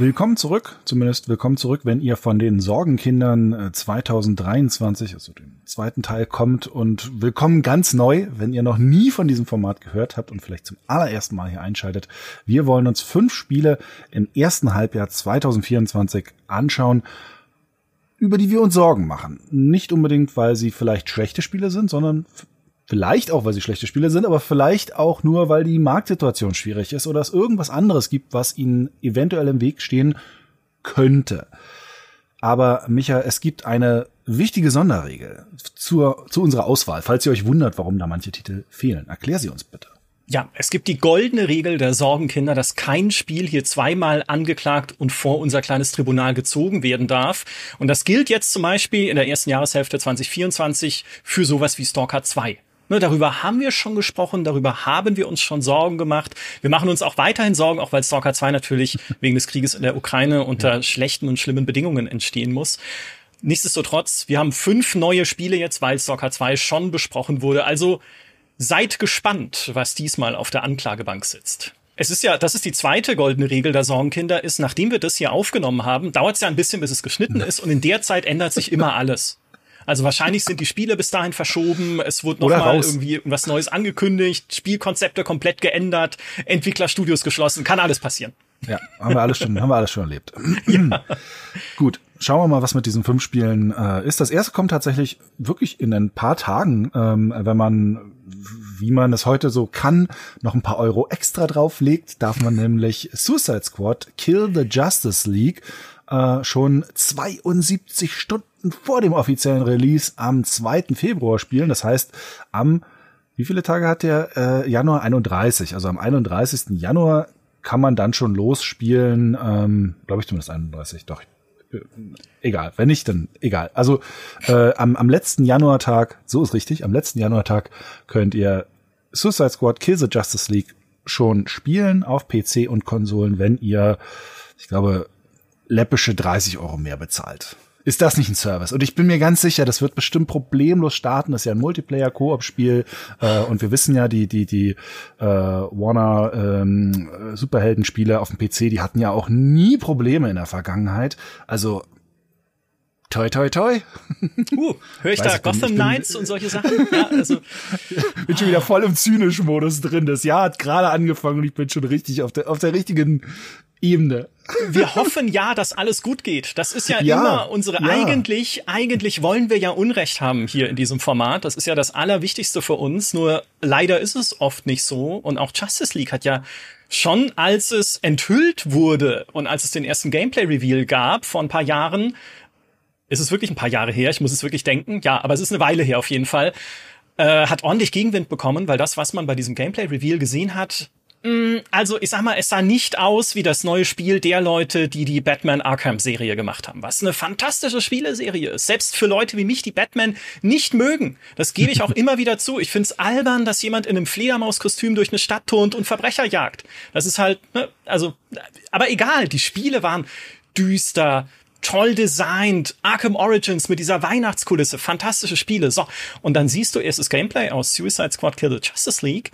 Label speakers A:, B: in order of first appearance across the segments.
A: Willkommen zurück, zumindest willkommen zurück, wenn ihr von den Sorgenkindern 2023, äh, also dem zweiten Teil kommt und willkommen ganz neu, wenn ihr noch nie von diesem Format gehört habt und vielleicht zum allerersten Mal hier einschaltet. Wir wollen uns fünf Spiele im ersten Halbjahr 2024 anschauen, über die wir uns Sorgen machen. Nicht unbedingt, weil sie vielleicht schlechte Spiele sind, sondern Vielleicht auch, weil sie schlechte Spiele sind, aber vielleicht auch nur, weil die Marktsituation schwierig ist oder es irgendwas anderes gibt, was ihnen eventuell im Weg stehen könnte. Aber Micha, es gibt eine wichtige Sonderregel zur, zu unserer Auswahl, falls ihr euch wundert, warum da manche Titel fehlen. Erklär sie uns bitte.
B: Ja, es gibt die goldene Regel der Sorgenkinder, dass kein Spiel hier zweimal angeklagt und vor unser kleines Tribunal gezogen werden darf. Und das gilt jetzt zum Beispiel in der ersten Jahreshälfte 2024 für sowas wie Stalker 2. Ne, darüber haben wir schon gesprochen, darüber haben wir uns schon Sorgen gemacht. Wir machen uns auch weiterhin Sorgen, auch weil Stalker 2 natürlich wegen des Krieges in der Ukraine unter ja. schlechten und schlimmen Bedingungen entstehen muss. Nichtsdestotrotz, wir haben fünf neue Spiele jetzt, weil Stalker 2 schon besprochen wurde. Also seid gespannt, was diesmal auf der Anklagebank sitzt. Es ist ja, das ist die zweite goldene Regel der Sorgenkinder, ist, nachdem wir das hier aufgenommen haben, dauert es ja ein bisschen, bis es geschnitten ist und in der Zeit ändert sich immer alles. Also wahrscheinlich sind die Spiele bis dahin verschoben. Es wurde nochmal irgendwie was Neues angekündigt, Spielkonzepte komplett geändert, Entwicklerstudios geschlossen, kann alles passieren.
A: Ja, haben wir alles schon, haben wir alles schon erlebt. Ja. Gut, schauen wir mal, was mit diesen fünf Spielen äh, ist. Das erste kommt tatsächlich wirklich in ein paar Tagen, ähm, wenn man, wie man es heute so kann, noch ein paar Euro extra drauflegt, darf man nämlich Suicide Squad Kill the Justice League äh, schon 72 Stunden vor dem offiziellen Release am 2. Februar spielen. Das heißt, am wie viele Tage hat der äh, Januar 31? Also am 31. Januar kann man dann schon losspielen. Ähm, Glaube ich zumindest 31. Doch. Äh, egal, wenn nicht, dann egal. Also äh, am, am letzten Januartag, so ist richtig, am letzten Januartag könnt ihr Suicide Squad Kill the Justice League schon spielen auf PC und Konsolen, wenn ihr, ich glaube, läppische 30 Euro mehr bezahlt. Ist das nicht ein Service? Und ich bin mir ganz sicher, das wird bestimmt problemlos starten. Das ist ja ein Multiplayer-Koop-Spiel äh, und wir wissen ja, die die die äh, Warner ähm, Superhelden-Spiele auf dem PC, die hatten ja auch nie Probleme in der Vergangenheit. Also Toi, toi, toi.
B: Uh, höre ich Weiß da ich Gotham Knights und solche Sachen? Ja, also.
A: bin schon wieder voll im zynischen Modus drin. Das Jahr hat gerade angefangen und ich bin schon richtig auf der, auf der richtigen Ebene.
B: Wir hoffen ja, dass alles gut geht. Das ist ja, ja immer unsere, ja. eigentlich, eigentlich wollen wir ja Unrecht haben hier in diesem Format. Das ist ja das Allerwichtigste für uns. Nur leider ist es oft nicht so. Und auch Justice League hat ja schon als es enthüllt wurde und als es den ersten Gameplay-Reveal gab vor ein paar Jahren, ist es wirklich ein paar Jahre her, ich muss es wirklich denken, ja, aber es ist eine Weile her auf jeden Fall, äh, hat ordentlich Gegenwind bekommen, weil das, was man bei diesem Gameplay-Reveal gesehen hat, Mm, also ich sag mal, es sah nicht aus wie das neue Spiel der Leute, die die Batman Arkham Serie gemacht haben, was eine fantastische Spieleserie ist. Selbst für Leute wie mich, die Batman nicht mögen. Das gebe ich auch immer wieder zu. Ich find's albern, dass jemand in einem Fledermauskostüm durch eine Stadt turnt und Verbrecher jagt. Das ist halt, ne, also, aber egal, die Spiele waren düster, toll designt, Arkham Origins mit dieser Weihnachtskulisse, fantastische Spiele. So, und dann siehst du erstes Gameplay aus Suicide Squad Kill the Justice League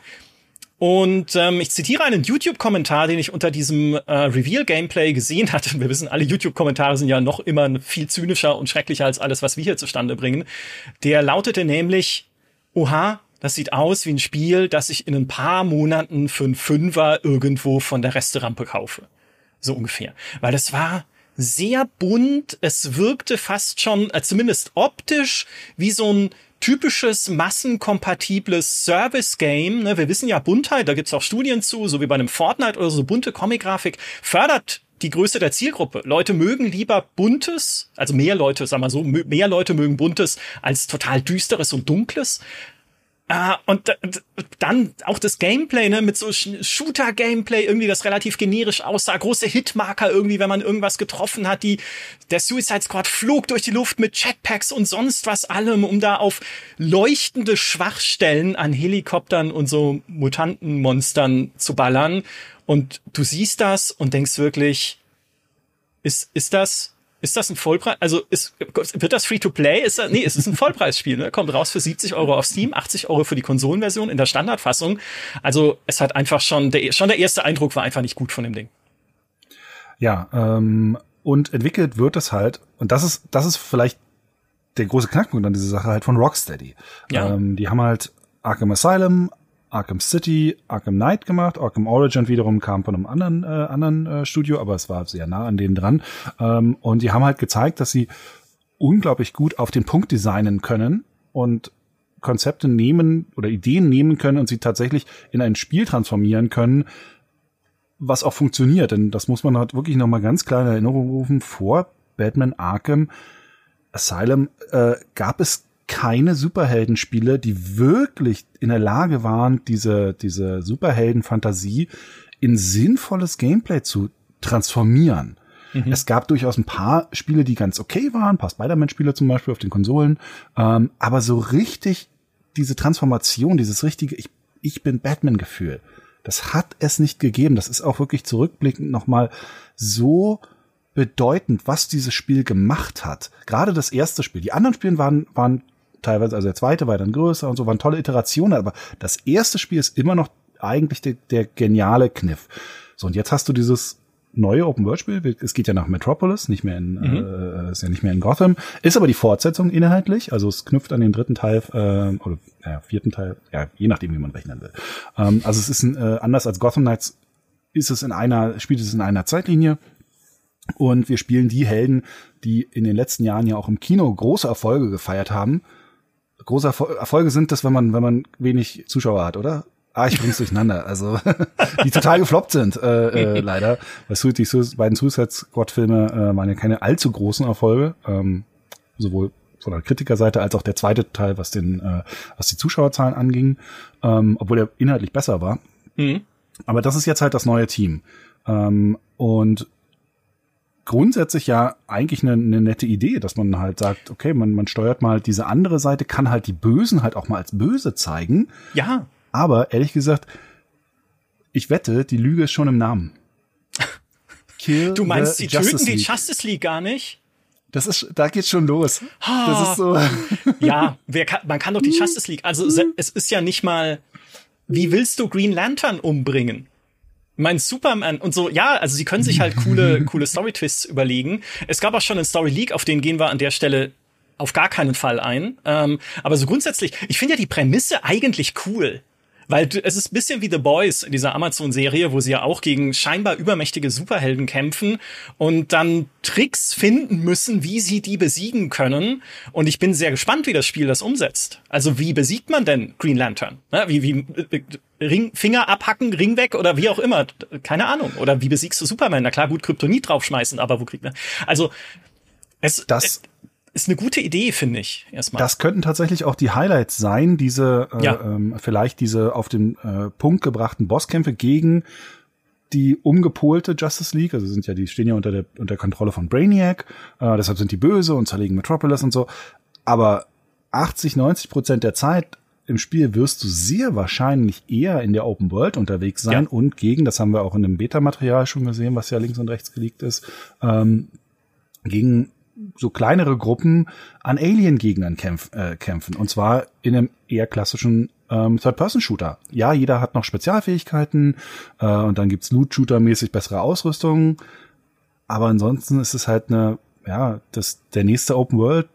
B: und ähm, ich zitiere einen YouTube-Kommentar, den ich unter diesem äh, Reveal-Gameplay gesehen hatte. Wir wissen, alle YouTube-Kommentare sind ja noch immer viel zynischer und schrecklicher als alles, was wir hier zustande bringen. Der lautete nämlich, oha, das sieht aus wie ein Spiel, das ich in ein paar Monaten für einen Fünfer irgendwo von der Resterampe kaufe. So ungefähr. Weil das war sehr bunt, es wirkte fast schon, äh, zumindest optisch, wie so ein typisches massenkompatibles Service-Game. Ne? Wir wissen ja, Buntheit, da gibt's auch Studien zu, so wie bei einem Fortnite oder so, bunte Comic-Grafik fördert die Größe der Zielgruppe. Leute mögen lieber buntes, also mehr Leute, sag mal so, mehr Leute mögen buntes als total düsteres und dunkles. Uh, und dann auch das Gameplay, ne, mit so Shooter-Gameplay, irgendwie das relativ generisch aussah, große Hitmarker irgendwie, wenn man irgendwas getroffen hat, die, der Suicide Squad flog durch die Luft mit Jetpacks und sonst was allem, um da auf leuchtende Schwachstellen an Helikoptern und so Mutantenmonstern zu ballern. Und du siehst das und denkst wirklich, ist, ist das, ist das ein Vollpreis? Also ist, wird das Free-to-Play? Ist das, nee, es ist ein Vollpreisspiel. Ne? Kommt raus für 70 Euro auf Steam, 80 Euro für die Konsolenversion in der Standardfassung. Also es hat einfach schon der, schon der erste Eindruck war einfach nicht gut von dem Ding.
A: Ja, ähm, und entwickelt wird es halt, und das ist, das ist vielleicht der große Knackpunkt an dieser Sache halt von Rocksteady. Ja. Ähm, die haben halt Arkham Asylum, Arkham City, Arkham Knight gemacht. Arkham Origin wiederum kam von einem anderen, äh, anderen äh, Studio, aber es war sehr nah an denen dran. Ähm, und die haben halt gezeigt, dass sie unglaublich gut auf den Punkt designen können und Konzepte nehmen oder Ideen nehmen können und sie tatsächlich in ein Spiel transformieren können, was auch funktioniert. Denn das muss man halt wirklich nochmal ganz klar in Erinnerung rufen. Vor Batman Arkham Asylum äh, gab es keine Superheldenspiele, die wirklich in der Lage waren, diese, diese Superhelden-Fantasie in sinnvolles Gameplay zu transformieren. Mhm. Es gab durchaus ein paar Spiele, die ganz okay waren, ein paar Spider-Man-Spiele zum Beispiel auf den Konsolen, ähm, aber so richtig diese Transformation, dieses richtige, ich, ich bin Batman-Gefühl, das hat es nicht gegeben. Das ist auch wirklich zurückblickend nochmal so bedeutend, was dieses Spiel gemacht hat. Gerade das erste Spiel. Die anderen Spiele waren, waren teilweise, also der zweite war dann größer und so, waren tolle Iterationen, aber das erste Spiel ist immer noch eigentlich der, der geniale Kniff. So, und jetzt hast du dieses neue Open-World-Spiel. Es geht ja nach Metropolis, nicht mehr in, mhm. äh, ist ja nicht mehr in Gotham. Ist aber die Fortsetzung inhaltlich, also es knüpft an den dritten Teil äh, oder ja, vierten Teil, ja, je nachdem, wie man rechnen will. Ähm, also es ist ein, äh, anders als Gotham Knights, ist es in einer, spielt es in einer Zeitlinie. Und wir spielen die Helden, die in den letzten Jahren ja auch im Kino große Erfolge gefeiert haben. Große Erfolge sind das, wenn man, wenn man wenig Zuschauer hat, oder? Ah, ich bring's durcheinander. Also die total gefloppt sind, äh, äh, leider. Weil die beiden Suicide Squad-Filme äh, waren ja keine allzu großen Erfolge. Ähm, sowohl von der Kritikerseite als auch der zweite Teil, was den, äh, was die Zuschauerzahlen anging, ähm, obwohl er inhaltlich besser war. Mhm. Aber das ist jetzt halt das neue Team. Ähm, und grundsätzlich ja eigentlich eine, eine nette Idee, dass man halt sagt, okay, man, man steuert mal diese andere Seite, kann halt die Bösen halt auch mal als böse zeigen.
B: Ja.
A: Aber ehrlich gesagt, ich wette, die Lüge ist schon im Namen.
B: Kill du meinst, sie töten die Justice League gar nicht?
A: Das ist, da geht's schon los. Das ist so.
B: ja, wer kann, man kann doch die Justice League. Also es ist ja nicht mal. Wie willst du Green Lantern umbringen? Mein Superman und so, ja, also sie können sich halt coole, coole Story-Twists überlegen. Es gab auch schon einen Story League, auf den gehen wir an der Stelle auf gar keinen Fall ein. Ähm, aber so grundsätzlich, ich finde ja die Prämisse eigentlich cool. Weil es ist bisschen wie The Boys in dieser Amazon-Serie, wo sie ja auch gegen scheinbar übermächtige Superhelden kämpfen und dann Tricks finden müssen, wie sie die besiegen können. Und ich bin sehr gespannt, wie das Spiel das umsetzt. Also wie besiegt man denn Green Lantern? Wie, wie äh, Ring, Finger abhacken, Ring weg oder wie auch immer. Keine Ahnung. Oder wie besiegst du Superman? Na klar, gut, Kryptonit draufschmeißen, aber wo kriegt man? Also es,
A: das, es,
B: ist eine gute Idee, finde ich,
A: erstmal. Das könnten tatsächlich auch die Highlights sein, diese, äh, ja. ähm, vielleicht diese auf den äh, Punkt gebrachten Bosskämpfe gegen die umgepolte Justice League, also sind ja, die stehen ja unter der, unter Kontrolle von Brainiac, äh, deshalb sind die böse und zerlegen Metropolis und so. Aber 80, 90 Prozent der Zeit im Spiel wirst du sehr wahrscheinlich eher in der Open World unterwegs sein ja. und gegen, das haben wir auch in dem Beta-Material schon gesehen, was ja links und rechts geleakt ist, ähm, gegen so kleinere Gruppen an Alien-Gegnern kämpf, äh, kämpfen. Und zwar in einem eher klassischen ähm, Third-Person-Shooter. Ja, jeder hat noch Spezialfähigkeiten äh, und dann gibt's Loot-Shooter-mäßig bessere Ausrüstung. Aber ansonsten ist es halt eine, ja, das der nächste Open World,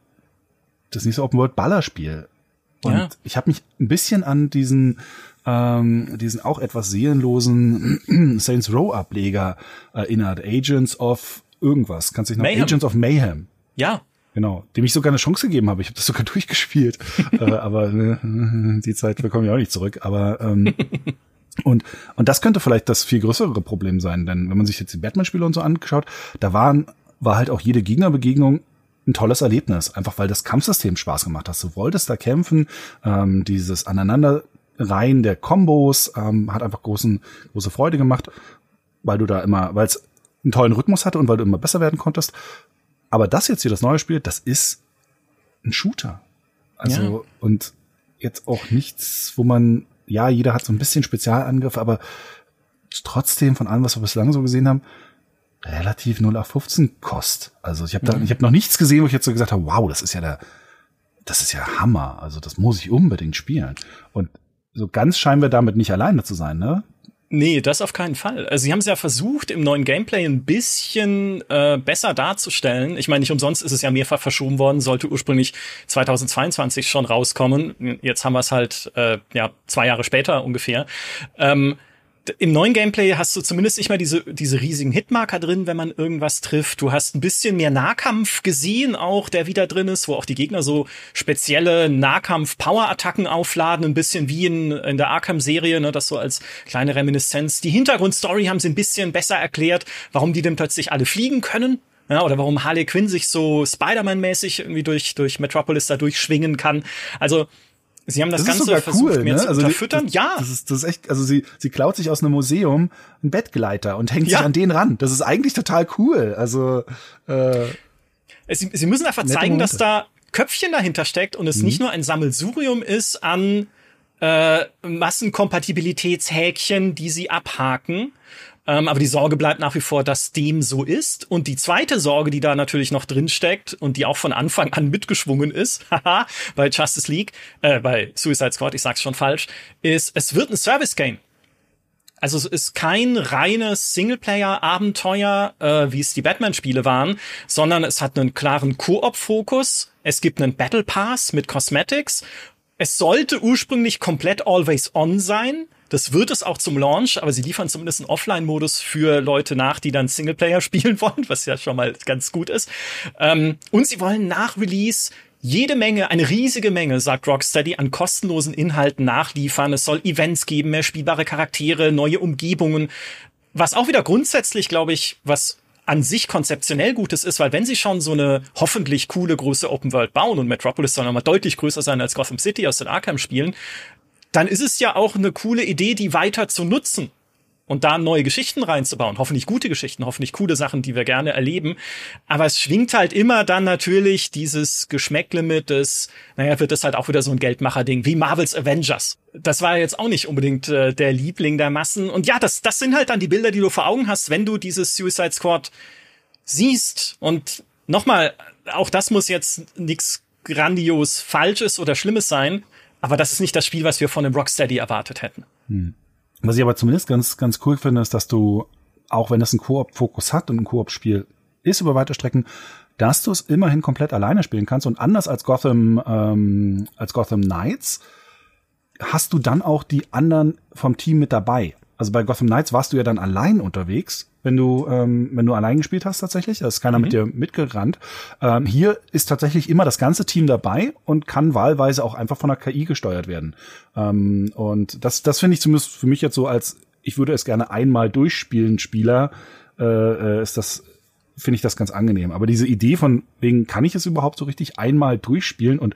A: das nächste Open World Ballerspiel. Und ja. ich habe mich ein bisschen an diesen ähm, diesen auch etwas seelenlosen Saints Row Ableger erinnert. Agents of irgendwas. Kannst dich noch Mayhem. Agents of Mayhem.
B: Ja.
A: Genau, dem ich sogar eine Chance gegeben habe. Ich habe das sogar durchgespielt. äh, aber äh, die Zeit bekomme ich auch nicht zurück. Aber ähm, und und das könnte vielleicht das viel größere Problem sein, denn wenn man sich jetzt die Batman-Spiele und so angeschaut, da waren war halt auch jede Gegnerbegegnung ein tolles Erlebnis, einfach weil das Kampfsystem Spaß gemacht hat. Du wolltest da kämpfen, ähm, dieses Aneinanderreihen der Kombos ähm, hat einfach großen große Freude gemacht, weil du da immer, weil es einen tollen Rhythmus hatte und weil du immer besser werden konntest. Aber das jetzt hier, das neue Spiel, das ist ein Shooter. Also, ja. und jetzt auch nichts, wo man, ja, jeder hat so ein bisschen Spezialangriff, aber trotzdem von allem, was wir bislang so gesehen haben, relativ 0 auf 15 Kost. Also ich habe da, mhm. ich habe noch nichts gesehen, wo ich jetzt so gesagt habe, wow, das ist ja der, das ist ja Hammer. Also das muss ich unbedingt spielen. Und so ganz scheinen wir damit nicht alleine zu sein, ne?
B: Nee, das auf keinen Fall. Also sie haben es ja versucht, im neuen Gameplay ein bisschen äh, besser darzustellen. Ich meine, nicht umsonst ist es ja mehrfach verschoben worden, sollte ursprünglich 2022 schon rauskommen. Jetzt haben wir es halt äh, ja zwei Jahre später ungefähr. Ähm, im neuen Gameplay hast du zumindest nicht mal diese, diese riesigen Hitmarker drin, wenn man irgendwas trifft. Du hast ein bisschen mehr Nahkampf gesehen auch, der wieder drin ist, wo auch die Gegner so spezielle Nahkampf-Power-Attacken aufladen, ein bisschen wie in, in der Arkham-Serie, ne, das so als kleine Reminiszenz. Die Hintergrundstory haben sie ein bisschen besser erklärt, warum die denn plötzlich alle fliegen können. Ja, oder warum Harley Quinn sich so Spider-Man-mäßig irgendwie durch, durch Metropolis da durchschwingen kann. Also, Sie haben das, das Ganze versucht,
A: cool, mehr ne? zu also unterfüttern. Die, ja. Das ist, das ist echt, also sie, sie klaut sich aus einem Museum einen Bettgleiter und hängt ja. sich an den ran. Das ist eigentlich total cool. Also äh,
B: sie, sie müssen einfach zeigen, dass da Köpfchen dahinter steckt und es mhm. nicht nur ein Sammelsurium ist an äh, Massenkompatibilitätshäkchen, die sie abhaken, ähm, aber die Sorge bleibt nach wie vor, dass dem so ist. Und die zweite Sorge, die da natürlich noch drin steckt und die auch von Anfang an mitgeschwungen ist, haha, bei Justice League, äh, bei Suicide Squad, ich sag's schon falsch, ist, es wird ein Service Game. Also es ist kein reines Singleplayer-Abenteuer, äh, wie es die Batman-Spiele waren, sondern es hat einen klaren Koop-Fokus. Es gibt einen Battle Pass mit Cosmetics. Es sollte ursprünglich komplett always on sein. Das wird es auch zum Launch, aber sie liefern zumindest einen Offline-Modus für Leute nach, die dann Singleplayer spielen wollen, was ja schon mal ganz gut ist. Ähm, und sie wollen nach Release jede Menge, eine riesige Menge, sagt Rocksteady, an kostenlosen Inhalten nachliefern. Es soll Events geben, mehr spielbare Charaktere, neue Umgebungen. Was auch wieder grundsätzlich, glaube ich, was an sich konzeptionell Gutes ist, weil wenn sie schon so eine hoffentlich coole große Open World bauen und Metropolis soll nochmal deutlich größer sein als Gotham City aus den Arkham-Spielen, dann ist es ja auch eine coole Idee, die weiter zu nutzen und da neue Geschichten reinzubauen. Hoffentlich gute Geschichten, hoffentlich coole Sachen, die wir gerne erleben. Aber es schwingt halt immer dann natürlich dieses Geschmäckle mit des, naja, wird das halt auch wieder so ein Geldmacher-Ding, wie Marvels Avengers. Das war jetzt auch nicht unbedingt äh, der Liebling der Massen. Und ja, das, das sind halt dann die Bilder, die du vor Augen hast, wenn du dieses Suicide Squad siehst. Und nochmal, auch das muss jetzt nichts grandios Falsches oder Schlimmes sein. Aber das ist nicht das Spiel, was wir von dem Rocksteady erwartet hätten. Hm.
A: Was ich aber zumindest ganz, ganz cool finde, ist, dass du, auch wenn es einen Koop-Fokus hat und ein Koop-Spiel ist über weite Strecken, dass du es immerhin komplett alleine spielen kannst und anders als Gotham, ähm, als Gotham Knights hast du dann auch die anderen vom Team mit dabei. Also bei Gotham Knights warst du ja dann allein unterwegs, wenn du ähm, wenn du allein gespielt hast tatsächlich. Da ist keiner mhm. mit dir mitgerannt. Ähm, hier ist tatsächlich immer das ganze Team dabei und kann wahlweise auch einfach von der KI gesteuert werden. Ähm, und das das finde ich zumindest für mich jetzt so als ich würde es gerne einmal durchspielen Spieler äh, äh ist das finde ich das ganz angenehm. Aber diese Idee von wegen, kann ich es überhaupt so richtig einmal durchspielen und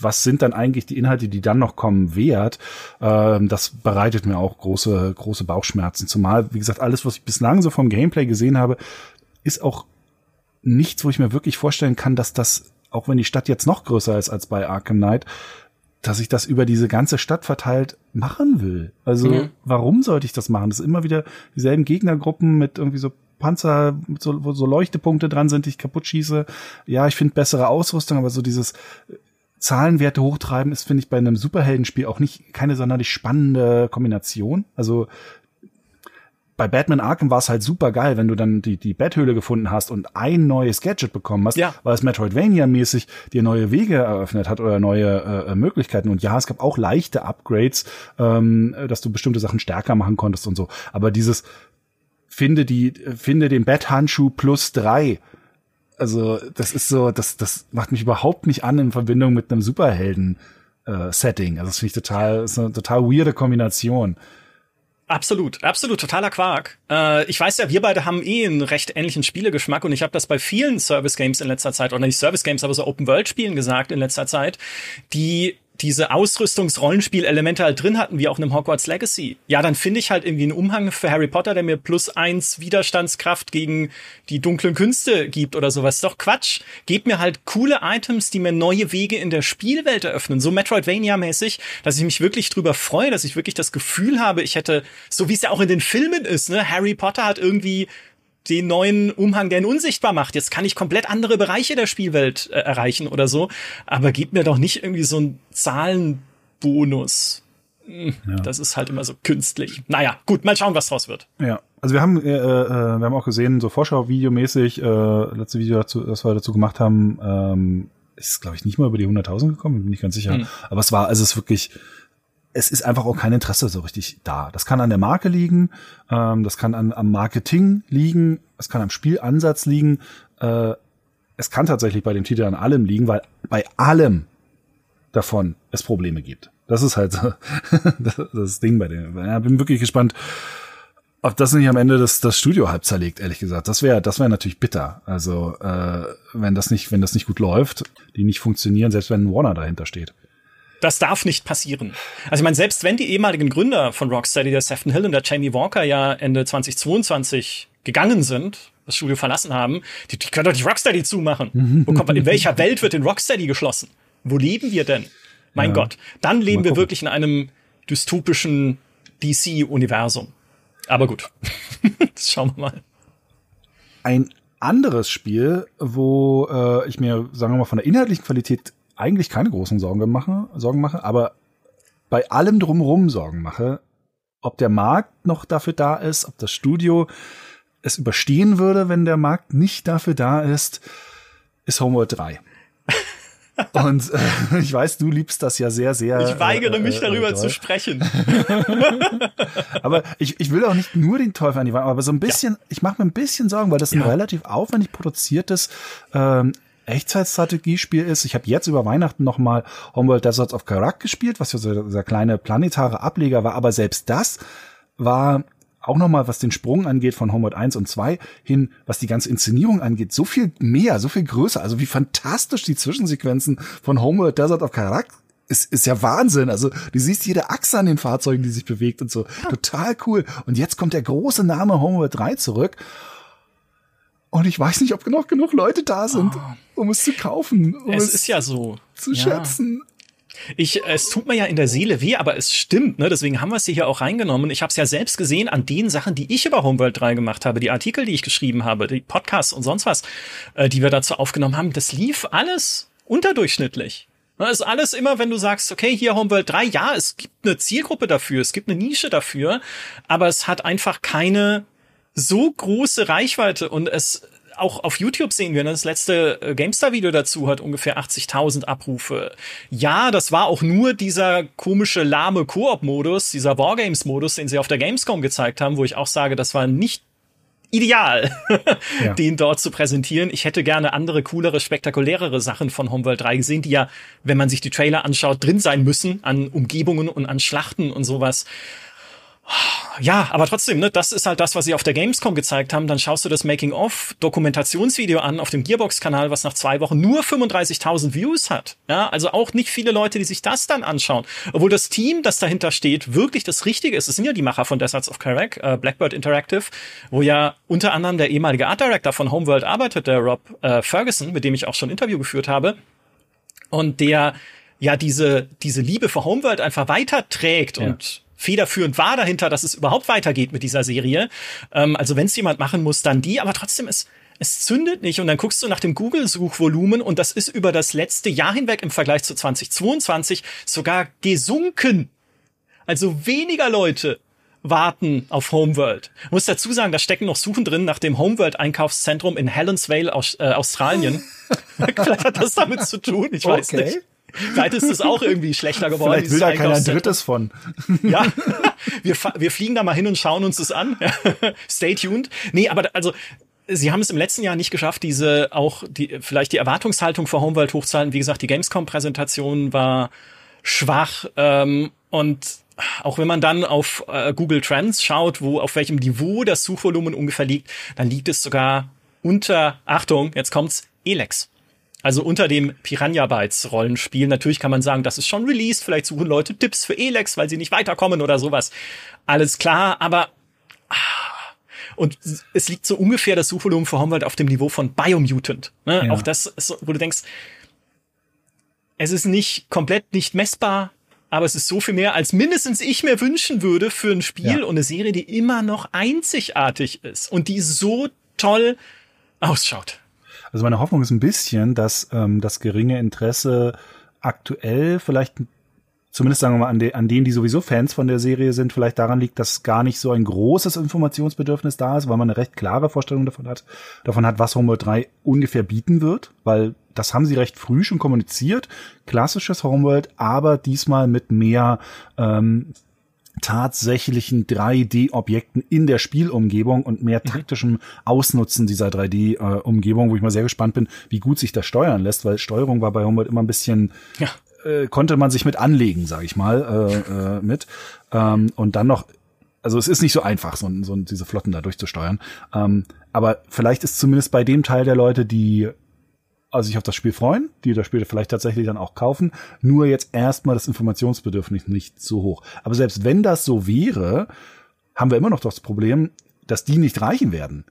A: was sind dann eigentlich die Inhalte, die dann noch kommen, wert, ähm, das bereitet mir auch große, große Bauchschmerzen. Zumal, wie gesagt, alles, was ich bislang so vom Gameplay gesehen habe, ist auch nichts, wo ich mir wirklich vorstellen kann, dass das, auch wenn die Stadt jetzt noch größer ist als bei Arkham Knight, dass ich das über diese ganze Stadt verteilt machen will. Also, mhm. warum sollte ich das machen? Das ist immer wieder dieselben Gegnergruppen mit irgendwie so Panzer, so, wo so Leuchtepunkte dran sind, die ich kaputt schieße. Ja, ich finde bessere Ausrüstung, aber so dieses äh, Zahlenwerte hochtreiben ist, finde ich, bei einem Superheldenspiel auch nicht keine sonderlich spannende Kombination. Also bei Batman Arkham war es halt super geil, wenn du dann die, die Betthöhle gefunden hast und ein neues Gadget bekommen hast, ja. weil es Metroidvania-mäßig dir neue Wege eröffnet hat oder neue äh, Möglichkeiten. Und ja, es gab auch leichte Upgrades, ähm, dass du bestimmte Sachen stärker machen konntest und so. Aber dieses, finde die, finde den Betthandschuh plus drei. Also, das ist so, das, das macht mich überhaupt nicht an in Verbindung mit einem Superhelden-Setting. Äh, also, das finde ich total, ist eine total weirde Kombination.
B: Absolut, absolut, totaler Quark. Äh, ich weiß ja, wir beide haben eh einen recht ähnlichen Spielegeschmack und ich habe das bei vielen Service Games in letzter Zeit, oder nicht Service Games, aber so Open World Spielen gesagt in letzter Zeit, die diese Ausrüstungs-Rollenspiel-Elemente halt drin hatten, wie auch in einem Hogwarts Legacy, ja, dann finde ich halt irgendwie einen Umhang für Harry Potter, der mir plus eins Widerstandskraft gegen die dunklen Künste gibt oder sowas. Doch Quatsch. Gebt mir halt coole Items, die mir neue Wege in der Spielwelt eröffnen. So Metroidvania-mäßig, dass ich mich wirklich drüber freue, dass ich wirklich das Gefühl habe, ich hätte, so wie es ja auch in den Filmen ist, ne, Harry Potter hat irgendwie den neuen Umhang, der ihn unsichtbar macht. Jetzt kann ich komplett andere Bereiche der Spielwelt äh, erreichen oder so. Aber gib mir doch nicht irgendwie so einen Zahlenbonus. Ja. Das ist halt immer so künstlich. Naja, gut, mal schauen, was draus wird.
A: Ja, also wir haben, äh, äh, wir haben auch gesehen, so Vorschau-Videomäßig, äh, letzte Video, dazu, das wir dazu gemacht haben, ähm, ist, glaube ich, nicht mal über die 100.000 gekommen, bin ich ganz sicher. Mhm. Aber es war, also es ist wirklich, es ist einfach auch kein Interesse so richtig da. Das kann an der Marke liegen, ähm, das kann an, am Marketing liegen, es kann am Spielansatz liegen. Äh, es kann tatsächlich bei dem Titel an allem liegen, weil bei allem davon es Probleme gibt. Das ist halt so, das Ding bei dem. Ja, bin wirklich gespannt, ob das nicht am Ende das, das Studio halb zerlegt, ehrlich gesagt. Das wäre, das wäre natürlich bitter. Also, äh, wenn das nicht, wenn das nicht gut läuft, die nicht funktionieren, selbst wenn ein Warner dahinter steht.
B: Das darf nicht passieren. Also ich meine, selbst wenn die ehemaligen Gründer von Rocksteady, der Sefton Hill und der Jamie Walker ja Ende 2022 gegangen sind, das Studio verlassen haben, die, die können doch nicht Rocksteady zumachen. Wo kommt man, in welcher Welt wird denn Rocksteady geschlossen? Wo leben wir denn? Mein ja. Gott. Dann leben wir wirklich in einem dystopischen DC-Universum. Aber gut. schauen wir mal.
A: Ein anderes Spiel, wo äh, ich mir, sagen wir mal, von der inhaltlichen Qualität eigentlich keine großen Sorgen mache, Sorgen mache, aber bei allem drumherum Sorgen mache, ob der Markt noch dafür da ist, ob das Studio es überstehen würde, wenn der Markt nicht dafür da ist, ist Homeworld 3. Und äh, ich weiß, du liebst das ja sehr, sehr.
B: Ich weigere äh, mich darüber äh, zu sprechen.
A: aber ich, ich will auch nicht nur den Teufel an die Wand, aber so ein bisschen, ja. ich mache mir ein bisschen Sorgen, weil das ein ja. relativ aufwendig produziertes ähm, Echtzeitstrategiespiel ist. Ich habe jetzt über Weihnachten noch mal Homeworld Deserts of Karak gespielt, was ja so dieser kleine planetare Ableger war, aber selbst das war auch nochmal, was den Sprung angeht von Homeworld 1 und 2 hin, was die ganze Inszenierung angeht, so viel mehr, so viel größer. Also wie fantastisch die Zwischensequenzen von Homeworld Desert of Karak ist, ist ja Wahnsinn. Also du siehst jede Achse an den Fahrzeugen, die sich bewegt und so. Total cool. Und jetzt kommt der große Name Homeworld 3 zurück. Und ich weiß nicht, ob genug genug Leute da sind, oh. um es zu kaufen. Um
B: es, es ist ja so.
A: Zu ja. schätzen.
B: Ich, es tut mir ja in der Seele weh, aber es stimmt, ne? Deswegen haben wir es hier auch reingenommen. Ich habe es ja selbst gesehen an den Sachen, die ich über Homeworld 3 gemacht habe, die Artikel, die ich geschrieben habe, die Podcasts und sonst was, äh, die wir dazu aufgenommen haben. Das lief alles unterdurchschnittlich. Das ist alles immer, wenn du sagst, okay, hier Homeworld 3, ja, es gibt eine Zielgruppe dafür, es gibt eine Nische dafür, aber es hat einfach keine so große Reichweite und es auch auf YouTube sehen wir, ne, das letzte äh, GameStar-Video dazu hat ungefähr 80.000 Abrufe. Ja, das war auch nur dieser komische lahme Koop-Modus, dieser Wargames-Modus, den sie auf der Gamescom gezeigt haben, wo ich auch sage, das war nicht ideal, ja. den dort zu präsentieren. Ich hätte gerne andere, coolere, spektakulärere Sachen von Homeworld 3 gesehen, die ja, wenn man sich die Trailer anschaut, drin sein müssen an Umgebungen und an Schlachten und sowas. Ja, aber trotzdem, ne, das ist halt das, was sie auf der Gamescom gezeigt haben. Dann schaust du das Making-of-Dokumentationsvideo an auf dem Gearbox-Kanal, was nach zwei Wochen nur 35.000 Views hat. Ja, also auch nicht viele Leute, die sich das dann anschauen. Obwohl das Team, das dahinter steht, wirklich das Richtige ist. Es sind ja die Macher von Deserts of Karak, äh, Blackbird Interactive, wo ja unter anderem der ehemalige Art Director von Homeworld arbeitet, der Rob äh, Ferguson, mit dem ich auch schon ein Interview geführt habe. Und der ja diese, diese Liebe für Homeworld einfach weiterträgt ja. und federführend war dahinter, dass es überhaupt weitergeht mit dieser Serie. Ähm, also wenn es jemand machen muss, dann die, aber trotzdem ist es zündet nicht und dann guckst du nach dem Google-Suchvolumen und das ist über das letzte Jahr hinweg im Vergleich zu 2022 sogar gesunken. Also weniger Leute warten auf Homeworld. Ich muss dazu sagen, da stecken noch Suchen drin nach dem Homeworld-Einkaufszentrum in Helensvale aus äh, Australien. Vielleicht hat das damit zu tun, ich weiß okay. nicht. Vielleicht ist es auch irgendwie schlechter geworden.
A: Vielleicht will da keiner Drittes von.
B: Ja, wir, wir fliegen da mal hin und schauen uns das an. Stay tuned. Nee, aber also Sie haben es im letzten Jahr nicht geschafft, diese auch die vielleicht die Erwartungshaltung vor Homeworld hochzuhalten. Wie gesagt, die Gamescom-Präsentation war schwach ähm, und auch wenn man dann auf äh, Google Trends schaut, wo auf welchem Niveau das Suchvolumen ungefähr liegt, dann liegt es sogar unter Achtung, jetzt kommt's Elex. Also unter dem Piranha Bytes Rollenspiel. Natürlich kann man sagen, das ist schon released. Vielleicht suchen Leute Tipps für Elex, weil sie nicht weiterkommen oder sowas. Alles klar, aber ah, und es liegt so ungefähr das Suchvolumen für Homeworld auf dem Niveau von Biomutant. Ne? Ja. Auch das, ist, wo du denkst, es ist nicht komplett nicht messbar, aber es ist so viel mehr, als mindestens ich mir wünschen würde für ein Spiel ja. und eine Serie, die immer noch einzigartig ist und die so toll ausschaut.
A: Also meine Hoffnung ist ein bisschen, dass ähm, das geringe Interesse aktuell vielleicht zumindest sagen wir mal an, de, an denen, die sowieso Fans von der Serie sind, vielleicht daran liegt, dass gar nicht so ein großes Informationsbedürfnis da ist, weil man eine recht klare Vorstellung davon hat, davon hat, was Homeworld 3 ungefähr bieten wird, weil das haben sie recht früh schon kommuniziert, klassisches Homeworld, aber diesmal mit mehr ähm, tatsächlichen 3D-Objekten in der Spielumgebung und mehr mhm. taktischem Ausnutzen dieser 3D-Umgebung, wo ich mal sehr gespannt bin, wie gut sich das steuern lässt, weil Steuerung war bei Homeworld immer ein bisschen ja äh, konnte man sich mit anlegen, sage ich mal, äh, äh, mit. Ähm, und dann noch, also es ist nicht so einfach, so, so diese Flotten da durchzusteuern. Ähm, aber vielleicht ist zumindest bei dem Teil der Leute, die also sich auf das Spiel freuen, die das Spiel vielleicht tatsächlich dann auch kaufen, nur jetzt erstmal das Informationsbedürfnis nicht so hoch. Aber selbst wenn das so wäre, haben wir immer noch das Problem, dass die nicht reichen werden.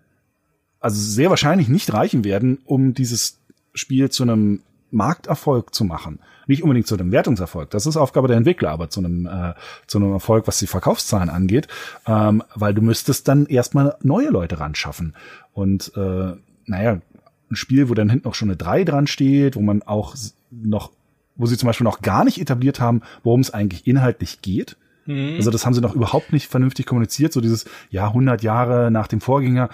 A: Also sehr wahrscheinlich nicht reichen werden, um dieses Spiel zu einem Markterfolg zu machen. Nicht unbedingt zu einem Wertungserfolg. Das ist Aufgabe der Entwickler, aber zu einem, äh, zu einem Erfolg, was die Verkaufszahlen angeht, ähm, weil du müsstest dann erstmal neue Leute ran schaffen. Und äh, naja, ein Spiel, wo dann hinten auch schon eine 3 dran steht, wo man auch noch, wo sie zum Beispiel noch gar nicht etabliert haben, worum es eigentlich inhaltlich geht. Mhm. Also das haben sie noch überhaupt nicht vernünftig kommuniziert. So dieses, ja, 100 Jahre nach dem Vorgänger,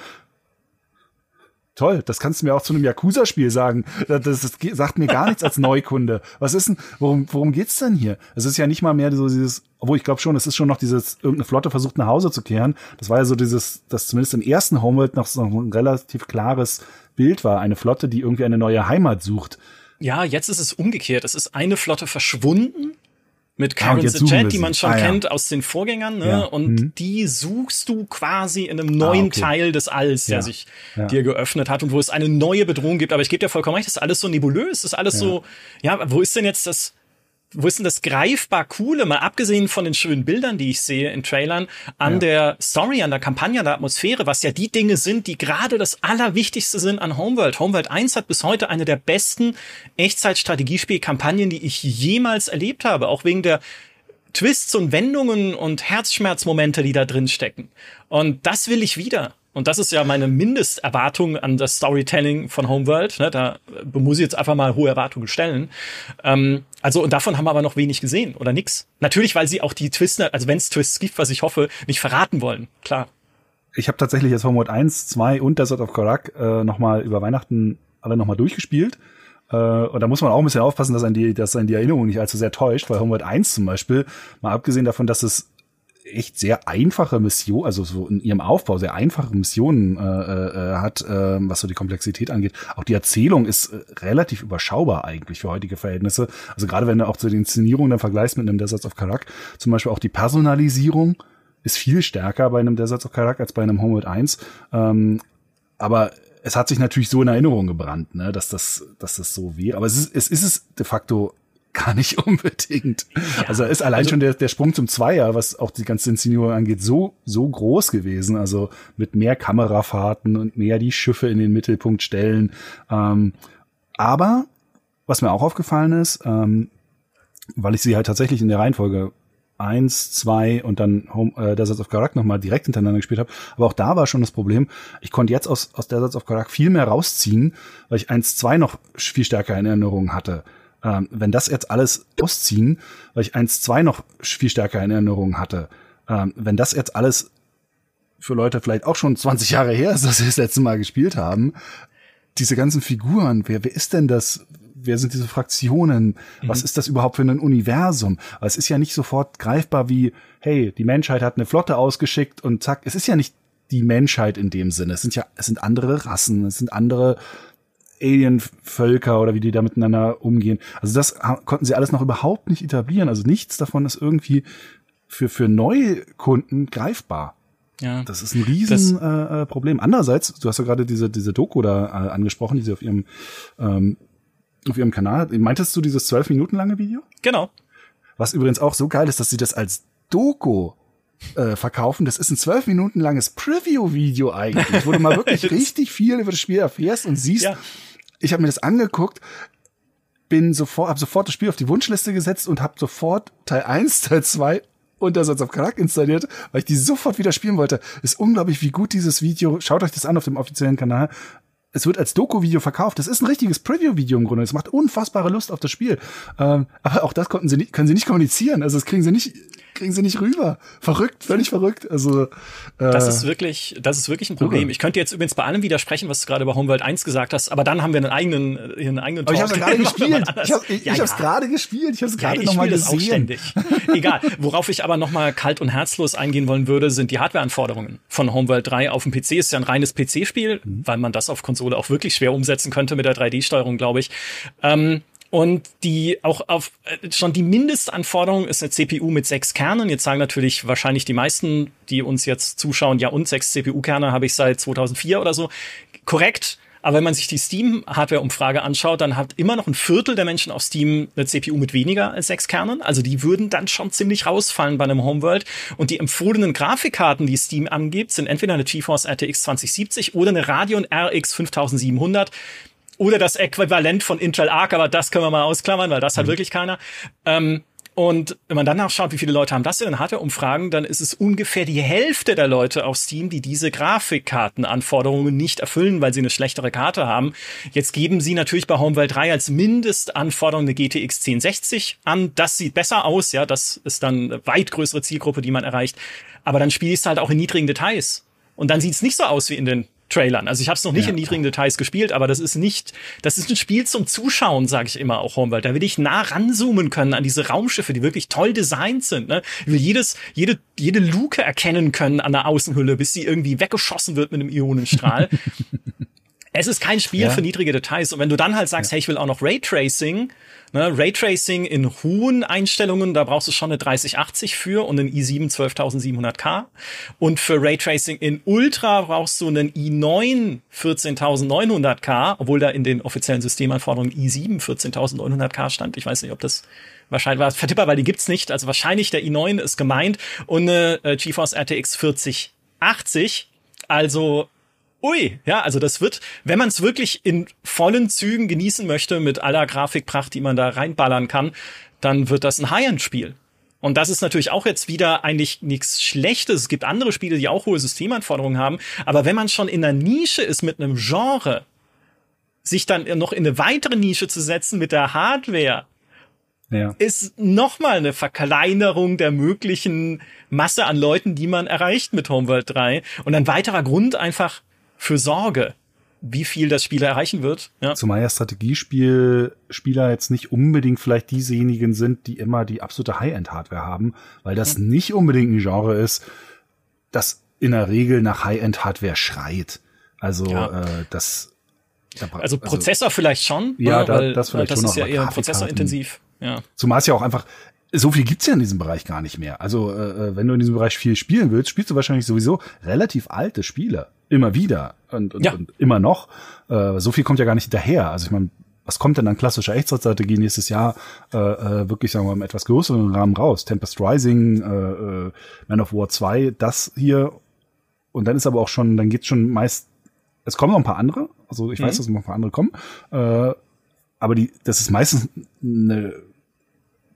A: Toll, das kannst du mir auch zu einem Yakuza-Spiel sagen. Das, das, das, sagt mir gar nichts als Neukunde. Was ist denn, worum, worum geht's denn hier? Es ist ja nicht mal mehr so dieses, obwohl ich glaube schon, es ist schon noch dieses, irgendeine Flotte versucht nach Hause zu kehren. Das war ja so dieses, das zumindest im ersten Homeworld noch so ein relativ klares Bild war. Eine Flotte, die irgendwie eine neue Heimat sucht.
B: Ja, jetzt ist es umgekehrt. Es ist eine Flotte verschwunden mit Karen ah, the Jet, die man schon ah, kennt ja. aus den Vorgängern, ne? Ja. Und mhm. die suchst du quasi in einem neuen ah, okay. Teil des Alls, der ja. sich dir geöffnet hat und wo es eine neue Bedrohung gibt. Aber ich gebe dir vollkommen recht, das ist alles so nebulös, das ist alles so, ja, wo ist denn jetzt das, wo ist denn das greifbar Coole, mal abgesehen von den schönen Bildern, die ich sehe in Trailern, an ja. der Story, an der Kampagne, an der Atmosphäre, was ja die Dinge sind, die gerade das Allerwichtigste sind an Homeworld. Homeworld 1 hat bis heute eine der besten Echtzeitstrategiespielkampagnen, die ich jemals erlebt habe, auch wegen der Twists und Wendungen und Herzschmerzmomente, die da drin stecken. Und das will ich wieder. Und das ist ja meine Mindesterwartung an das Storytelling von Homeworld. Ne? Da muss ich jetzt einfach mal hohe Erwartungen stellen. Ähm, also, und davon haben wir aber noch wenig gesehen oder nix. Natürlich, weil sie auch die Twists, also wenn es Twists gibt, was ich hoffe, nicht verraten wollen. Klar.
A: Ich habe tatsächlich jetzt Homeworld 1, 2 und Desert of Karak äh, nochmal über Weihnachten alle nochmal durchgespielt. Äh, und da muss man auch ein bisschen aufpassen, dass ein die, dass die Erinnerung nicht allzu sehr täuscht, weil Homeworld 1 zum Beispiel, mal abgesehen davon, dass es echt sehr einfache Mission, also so in ihrem Aufbau sehr einfache Missionen äh, äh, hat, äh, was so die Komplexität angeht. Auch die Erzählung ist äh, relativ überschaubar eigentlich für heutige Verhältnisse. Also gerade wenn du auch zu den Inszenierungen dann vergleichst mit einem Deserts of Karak, zum Beispiel auch die Personalisierung ist viel stärker bei einem Deserts of Karak als bei einem Homeworld 1. Ähm, aber es hat sich natürlich so in Erinnerung gebrannt, ne, dass das, dass das so wäre. Aber es ist, es ist es de facto gar nicht unbedingt. Ja, also ist allein also, schon der, der Sprung zum Zweier, was auch die ganze Inszenierung angeht, so, so groß gewesen. Also mit mehr Kamerafahrten und mehr die Schiffe in den Mittelpunkt stellen. Ähm, aber, was mir auch aufgefallen ist, ähm, weil ich sie halt tatsächlich in der Reihenfolge eins, zwei und dann Home, äh, Deserts of Karak nochmal direkt hintereinander gespielt habe. Aber auch da war schon das Problem, ich konnte jetzt aus, aus Deserts of Karak viel mehr rausziehen, weil ich eins, zwei noch viel stärker in Erinnerung hatte. Ähm, wenn das jetzt alles ausziehen, weil ich 1-2 noch viel stärker in Erinnerung hatte, ähm, wenn das jetzt alles für Leute vielleicht auch schon 20 Jahre her ist, dass sie das letzte Mal gespielt haben, diese ganzen Figuren, wer, wer ist denn das? Wer sind diese Fraktionen? Was mhm. ist das überhaupt für ein Universum? Es ist ja nicht sofort greifbar wie, hey, die Menschheit hat eine Flotte ausgeschickt und zack, es ist ja nicht die Menschheit in dem Sinne. Es sind ja, es sind andere Rassen, es sind andere Alien-Völker oder wie die da miteinander umgehen. Also das konnten sie alles noch überhaupt nicht etablieren. Also nichts davon ist irgendwie für, für Neukunden greifbar. Ja. Das ist ein riesen äh, äh, Problem. Andererseits, du hast ja gerade diese, diese Doku da äh, angesprochen, die sie auf ihrem, ähm, auf ihrem Kanal, meintest du dieses zwölf Minuten lange Video?
B: Genau.
A: Was übrigens auch so geil ist, dass sie das als Doku äh, verkaufen. Das ist ein zwölf Minuten langes Preview-Video eigentlich, wo du mal wirklich richtig viel über das Spiel erfährst und siehst, ja ich habe mir das angeguckt, bin sofort, habe sofort das Spiel auf die Wunschliste gesetzt und habe sofort Teil 1, Teil 2 und das als auf Karak installiert, weil ich die sofort wieder spielen wollte. Ist unglaublich, wie gut dieses Video, schaut euch das an auf dem offiziellen Kanal, es wird als Doku-Video verkauft. Das ist ein richtiges Preview-Video im Grunde. Es macht unfassbare Lust auf das Spiel. Ähm, aber auch das konnten sie nicht, können sie nicht kommunizieren. Also das kriegen sie nicht, kriegen sie nicht rüber. Verrückt, völlig verrückt. Also äh,
B: das ist wirklich, das ist wirklich ein Problem. Irre. Ich könnte jetzt übrigens bei allem widersprechen, was du gerade über Homeworld 1 gesagt hast, aber dann haben wir einen eigenen, äh, einen eigenen
A: Aber Talk. ich habe gerade gespielt. Ich habe ich, ja, ich ja. gerade gespielt. Ich habe es gerade ja, nochmal gesehen. Auch ständig.
B: Egal. Worauf ich aber nochmal kalt und herzlos eingehen wollen würde, sind die Hardware-Anforderungen von Homeworld 3 auf dem PC. Ist ja ein reines PC-Spiel, mhm. weil man das auf Konsole auch wirklich schwer umsetzen könnte mit der 3D-Steuerung, glaube ich. Ähm, und die auch auf äh, schon die Mindestanforderung ist eine CPU mit sechs Kernen. Jetzt sagen natürlich wahrscheinlich die meisten, die uns jetzt zuschauen, ja und sechs CPU-Kerne habe ich seit 2004 oder so. Korrekt. Aber wenn man sich die Steam-Hardware-Umfrage anschaut, dann hat immer noch ein Viertel der Menschen auf Steam eine CPU mit weniger als sechs Kernen. Also die würden dann schon ziemlich rausfallen bei einem Homeworld. Und die empfohlenen Grafikkarten, die Steam angibt, sind entweder eine GeForce RTX 2070 oder eine Radeon RX 5700 oder das Äquivalent von Intel Arc, aber das können wir mal ausklammern, weil das hat mhm. wirklich keiner. Ähm, und wenn man dann nachschaut, wie viele Leute haben das denn Hardware-Umfragen, dann ist es ungefähr die Hälfte der Leute auf Steam, die diese Grafikkartenanforderungen nicht erfüllen, weil sie eine schlechtere Karte haben. Jetzt geben sie natürlich bei Homeworld 3 als Mindestanforderung eine GTX 1060 an. Das sieht besser aus, ja, das ist dann eine weit größere Zielgruppe, die man erreicht. Aber dann spielst du halt auch in niedrigen Details. Und dann sieht's nicht so aus wie in den Trailern. Also ich habe es noch nicht ja. in niedrigen Details gespielt, aber das ist nicht, das ist ein Spiel zum Zuschauen, sage ich immer auch Homeworld. Da will ich nah ranzoomen können an diese Raumschiffe, die wirklich toll designt sind. Ne? Ich will jedes, jede, jede Luke erkennen können an der Außenhülle, bis sie irgendwie weggeschossen wird mit einem Ionenstrahl. es ist kein Spiel ja. für niedrige Details. Und wenn du dann halt sagst, ja. hey, ich will auch noch Raytracing, Ne, Raytracing in hohen Einstellungen, da brauchst du schon eine 3080 für und einen i7 12700K. Und für Raytracing in Ultra brauchst du einen i9 14900K, obwohl da in den offiziellen Systemanforderungen i7 14900K stand. Ich weiß nicht, ob das wahrscheinlich war vertippbar, weil die gibt's nicht. Also wahrscheinlich der i9 ist gemeint und eine äh, GeForce RTX 4080. Also Ui, ja, also das wird, wenn man es wirklich in vollen Zügen genießen möchte, mit aller Grafikpracht, die man da reinballern kann, dann wird das ein High-End-Spiel. Und das ist natürlich auch jetzt wieder eigentlich nichts Schlechtes. Es gibt andere Spiele, die auch hohe Systemanforderungen haben. Aber wenn man schon in einer Nische ist mit einem Genre, sich dann noch in eine weitere Nische zu setzen mit der Hardware, ja. ist nochmal eine Verkleinerung der möglichen Masse an Leuten, die man erreicht mit Homeworld 3. Und ein weiterer Grund einfach, für Sorge, wie viel das Spiel erreichen wird.
A: Ja. Zumal ja Strategiespiel-Spieler jetzt nicht unbedingt vielleicht diejenigen sind, die immer die absolute High-End-Hardware haben, weil das mhm. nicht unbedingt ein Genre ist, das in der Regel nach High-End-Hardware schreit. Also ja. äh, das
B: also, also Prozessor vielleicht schon,
A: ja, da, weil, das vielleicht
B: das
A: schon
B: ist ja eher prozessorintensiv. Ja.
A: Zumal es ja auch einfach so viel gibt's ja in diesem Bereich gar nicht mehr. Also äh, äh, wenn du in diesem Bereich viel spielen willst, spielst du wahrscheinlich sowieso relativ alte Spiele. Immer wieder und, und, ja. und immer noch. Äh, so viel kommt ja gar nicht hinterher. Also ich meine, was kommt denn an klassischer Echtzeitstrategie nächstes Jahr äh, äh, wirklich, sagen wir mal, im etwas größeren Rahmen raus? Tempest Rising, äh, äh, Man of War 2, das hier. Und dann ist aber auch schon, dann geht's schon meist, es kommen noch ein paar andere. Also ich weiß, mhm. dass noch ein paar andere kommen. Äh, aber die, das ist meistens eine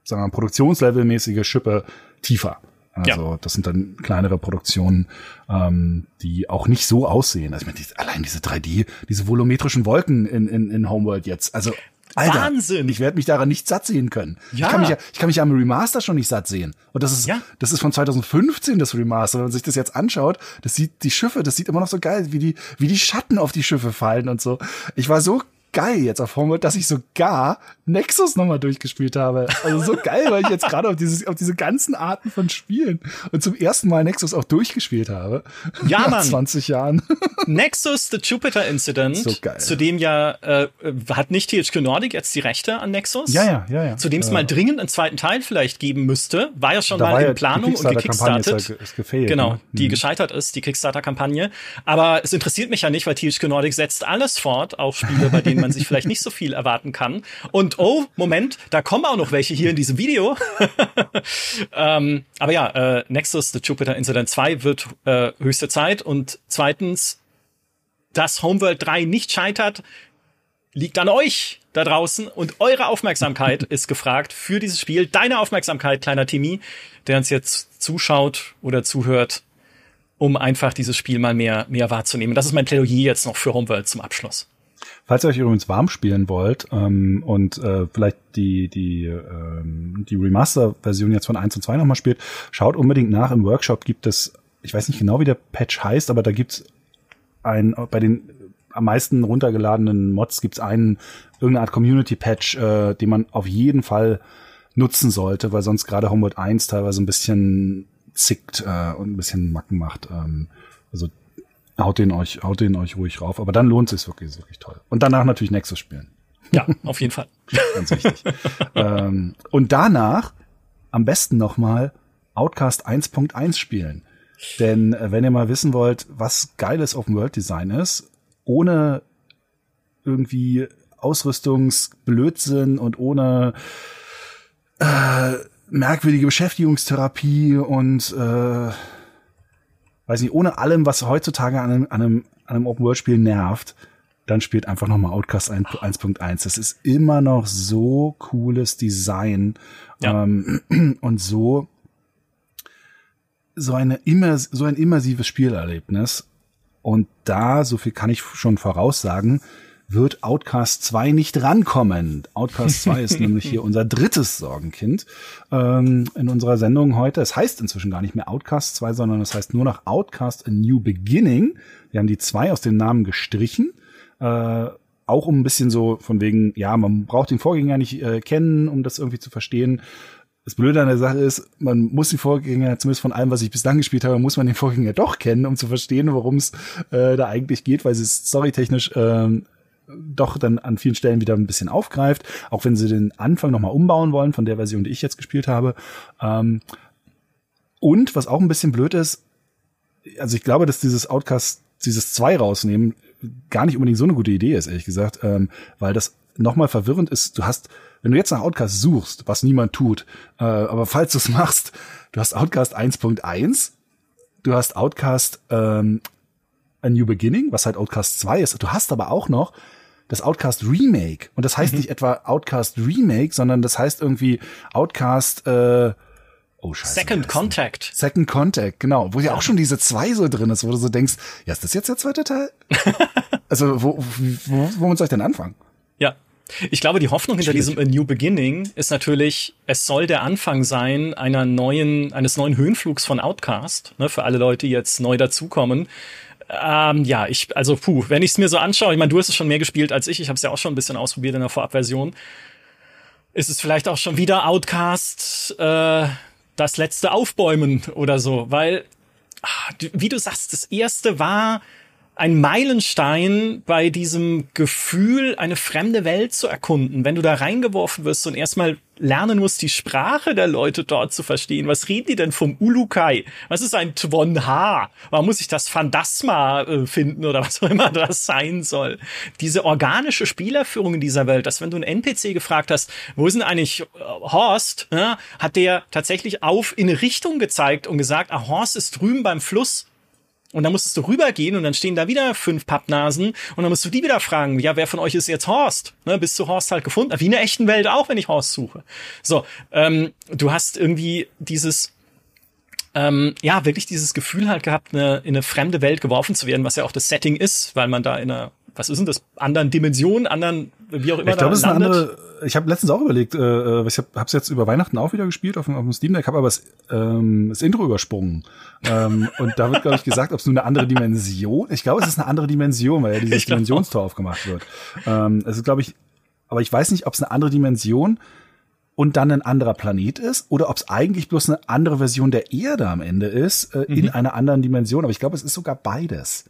A: sagen wir, produktionslevelmäßige Schippe tiefer. Also ja. das sind dann kleinere Produktionen, ähm, die auch nicht so aussehen. Also ich meine, die, allein diese 3D, diese volumetrischen Wolken in, in, in Homeworld jetzt. Also Alter, Wahnsinn! Ich werde mich daran nicht satt sehen können. Ja. Ich kann mich ja, ich kann mich am Remaster schon nicht satt sehen. Und das ist, ja. das ist von 2015 das Remaster. Wenn man sich das jetzt anschaut, das sieht die Schiffe, das sieht immer noch so geil, wie die, wie die Schatten auf die Schiffe fallen und so. Ich war so geil jetzt auf Homeworld, dass ich sogar Nexus nochmal durchgespielt habe. Also so geil, weil ich jetzt gerade auf, dieses, auf diese ganzen Arten von Spielen und zum ersten Mal Nexus auch durchgespielt habe.
B: Ja, Nach Mann.
A: 20 Jahren.
B: Nexus, The Jupiter Incident, so geil. zu dem ja, äh, hat nicht THQ Nordic jetzt die Rechte an Nexus?
A: Ja, ja, ja. ja.
B: Zu dem es mal dringend einen zweiten Teil vielleicht geben müsste. War ja schon da mal in ja Planung und gekickstartet. Ist, ist gefehlt, genau, ne? die hm. gescheitert ist, die Kickstarter-Kampagne. Aber es interessiert mich ja nicht, weil THQ Nordic setzt alles fort, auch Spiele, bei denen man sich vielleicht nicht so viel erwarten kann. Und oh, Moment, da kommen auch noch welche hier in diesem Video. ähm, aber ja, äh, Nexus, The Jupiter Incident 2 wird äh, höchste Zeit. Und zweitens, dass Homeworld 3 nicht scheitert, liegt an euch da draußen und eure Aufmerksamkeit ist gefragt für dieses Spiel. Deine Aufmerksamkeit, kleiner Timmy, der uns jetzt zuschaut oder zuhört. um einfach dieses Spiel mal mehr, mehr wahrzunehmen. Das ist mein Plädoyer jetzt noch für Homeworld zum Abschluss.
A: Falls ihr euch übrigens warm spielen wollt ähm, und äh, vielleicht die, die, ähm, die Remaster-Version jetzt von 1 und 2 nochmal spielt, schaut unbedingt nach. Im Workshop gibt es, ich weiß nicht genau, wie der Patch heißt, aber da gibt's ein, bei den am meisten runtergeladenen Mods gibt's einen, irgendeine Art Community-Patch, äh, den man auf jeden Fall nutzen sollte, weil sonst gerade Homeworld 1 teilweise ein bisschen zickt äh, und ein bisschen Macken macht. Ähm, also haut den euch, haut den euch ruhig rauf. Aber dann lohnt es wirklich, ist wirklich toll. Und danach natürlich Nexus spielen.
B: Ja, auf jeden Fall.
A: Ganz wichtig. ähm, und danach am besten nochmal Outcast 1.1 spielen. Denn äh, wenn ihr mal wissen wollt, was geiles Open World Design ist, ohne irgendwie Ausrüstungsblödsinn und ohne äh, merkwürdige Beschäftigungstherapie und äh, weiß nicht, ohne allem, was heutzutage an einem, an einem, an einem Open-World-Spiel nervt, dann spielt einfach nochmal Outcast 1.1. Das ist immer noch so cooles Design ja. ähm, und so so eine immer so ein immersives Spielerlebnis. Und da, so viel kann ich schon voraussagen, wird Outcast 2 nicht rankommen. Outcast 2 ist nämlich hier unser drittes Sorgenkind ähm, in unserer Sendung heute. Es heißt inzwischen gar nicht mehr Outcast 2, sondern es heißt nur noch Outcast A New Beginning. Wir haben die 2 aus dem Namen gestrichen. Äh, auch um ein bisschen so von wegen, ja, man braucht den Vorgänger nicht äh, kennen, um das irgendwie zu verstehen. Das Blöde an der Sache ist, man muss die Vorgänger, zumindest von allem, was ich bislang gespielt habe, muss man den Vorgänger doch kennen, um zu verstehen, worum es äh, da eigentlich geht, weil sie storytechnisch äh, doch dann an vielen Stellen wieder ein bisschen aufgreift, auch wenn sie den Anfang nochmal umbauen wollen von der Version, die ich jetzt gespielt habe. Ähm, und was auch ein bisschen blöd ist, also ich glaube, dass dieses Outcast, dieses 2 rausnehmen, gar nicht unbedingt so eine gute Idee ist, ehrlich gesagt, ähm, weil das nochmal verwirrend ist. Du hast, wenn du jetzt nach Outcast suchst, was niemand tut, äh, aber falls du es machst, du hast Outcast 1.1, du hast Outcast ähm, A New Beginning, was halt Outcast 2 ist. Du hast aber auch noch das Outcast Remake. Und das heißt mhm. nicht etwa Outcast Remake, sondern das heißt irgendwie Outcast, äh,
B: oh scheiße. Second Contact.
A: Second Contact, genau. Wo ja auch schon diese zwei so drin ist, wo du so denkst, ja, ist das jetzt der zweite Teil? also, wo, wo, womit soll ich denn anfangen?
B: Ja. Ich glaube, die Hoffnung hinter diesem A New Beginning ist natürlich, es soll der Anfang sein einer neuen, eines neuen Höhenflugs von Outcast, ne, für alle Leute, die jetzt neu dazukommen. Ähm, ja, ich, also puh, wenn ich es mir so anschaue, ich meine, du hast es schon mehr gespielt als ich, ich habe es ja auch schon ein bisschen ausprobiert in der Vorabversion. Ist es vielleicht auch schon wieder Outcast, äh, das letzte Aufbäumen oder so, weil, ach, wie du sagst, das erste war ein Meilenstein bei diesem Gefühl, eine fremde Welt zu erkunden. Wenn du da reingeworfen wirst und erstmal lernen musst, die Sprache der Leute dort zu verstehen. Was reden die denn vom Ulukai? Was ist ein Twonha? Warum muss ich das Phantasma äh, finden oder was auch immer das sein soll? Diese organische Spielerführung in dieser Welt, dass wenn du einen NPC gefragt hast, wo ist denn eigentlich äh, Horst, hat der tatsächlich auf in eine Richtung gezeigt und gesagt, ah, Horst ist drüben beim Fluss und dann musstest du rübergehen und dann stehen da wieder fünf Pappnasen und dann musst du die wieder fragen, ja, wer von euch ist jetzt Horst? Ne, bist du Horst halt gefunden? Wie in der echten Welt auch, wenn ich Horst suche. So, ähm, du hast irgendwie dieses, ähm, ja, wirklich dieses Gefühl halt gehabt, eine, in eine fremde Welt geworfen zu werden, was ja auch das Setting ist, weil man da in einer was ist denn das, anderen Dimensionen, anderen, wie auch immer.
A: Ich glaube, es ist eine andere, ich habe letztens auch überlegt, äh, äh ich habe es jetzt über Weihnachten auch wieder gespielt auf, auf dem Steam Deck, habe aber das, ähm, das Intro übersprungen. ähm, und da wird, glaube ich, gesagt, ob es nur eine andere Dimension, ich glaube, es ist eine andere Dimension, weil ja dieses Dimensionstor aufgemacht wird. Ähm, es ist, glaube ich, aber ich weiß nicht, ob es eine andere Dimension und dann ein anderer Planet ist oder ob es eigentlich bloß eine andere Version der Erde am Ende ist, äh, mhm. in einer anderen Dimension. Aber ich glaube, es ist sogar beides.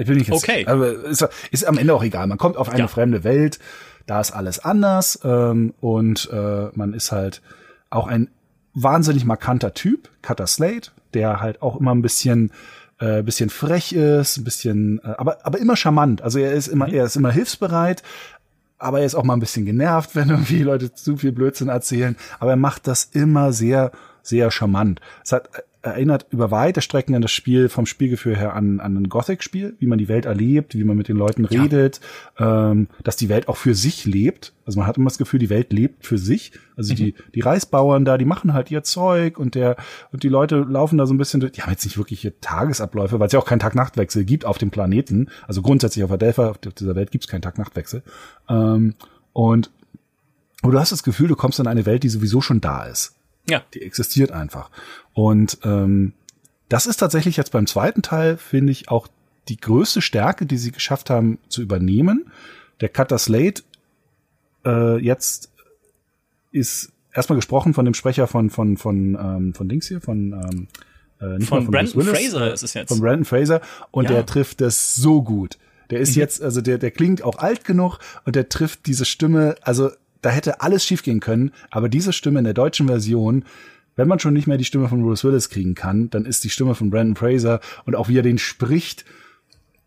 B: Ich will nicht jetzt, okay.
A: Aber ist, ist am Ende auch egal. Man kommt auf eine ja. fremde Welt, da ist alles anders ähm, und äh, man ist halt auch ein wahnsinnig markanter Typ, Cutter Slate, der halt auch immer ein bisschen äh, bisschen frech ist, ein bisschen, äh, aber aber immer charmant. Also er ist immer mhm. er ist immer hilfsbereit, aber er ist auch mal ein bisschen genervt, wenn irgendwie Leute zu viel Blödsinn erzählen. Aber er macht das immer sehr sehr charmant. Es hat erinnert über weite Strecken an das Spiel vom Spielgefühl her an, an ein Gothic-Spiel, wie man die Welt erlebt, wie man mit den Leuten ja. redet, ähm, dass die Welt auch für sich lebt. Also man hat immer das Gefühl, die Welt lebt für sich. Also mhm. die, die Reisbauern da, die machen halt ihr Zeug und der, und die Leute laufen da so ein bisschen durch. Die haben jetzt nicht wirkliche Tagesabläufe, weil es ja auch keinen Tag-Nacht-Wechsel gibt auf dem Planeten. Also grundsätzlich auf Adelpha, auf dieser Welt gibt es keinen Tag-Nacht-Wechsel. Ähm, und, und du hast das Gefühl, du kommst in eine Welt, die sowieso schon da ist. Ja. Die existiert einfach. Und ähm, das ist tatsächlich jetzt beim zweiten Teil, finde ich, auch die größte Stärke, die sie geschafft haben zu übernehmen. Der Cutter Slate äh, jetzt ist erstmal gesprochen von dem Sprecher von von von ähm, von Dings hier von ähm,
B: äh, nicht von, von Brandon Fraser ist es jetzt
A: von Brandon Fraser und ja. der trifft das so gut. Der ist mhm. jetzt also der der klingt auch alt genug und der trifft diese Stimme also da hätte alles schiefgehen können, aber diese Stimme in der deutschen Version, wenn man schon nicht mehr die Stimme von Bruce Willis kriegen kann, dann ist die Stimme von Brandon Fraser und auch wie er den spricht,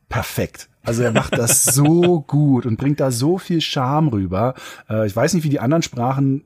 A: perfekt. Also er macht das so gut und bringt da so viel Charme rüber. Äh, ich weiß nicht, wie die anderen Sprachen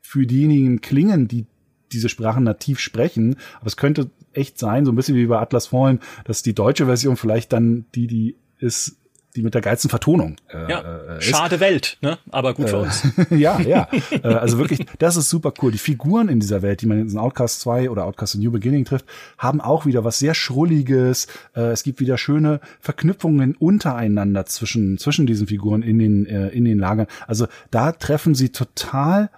A: für diejenigen klingen, die diese Sprachen nativ sprechen, aber es könnte echt sein, so ein bisschen wie bei Atlas Fallen, dass die deutsche Version vielleicht dann die, die ist, die mit der geilsten Vertonung.
B: Äh, ja, äh, schade Welt, ne? aber gut für äh, uns.
A: ja, ja. äh, also wirklich, das ist super cool. Die Figuren in dieser Welt, die man in Outcast 2 oder Outcast New Beginning trifft, haben auch wieder was sehr Schrulliges. Es gibt wieder schöne Verknüpfungen untereinander zwischen, zwischen diesen Figuren in den, in den Lagern. Also da treffen sie total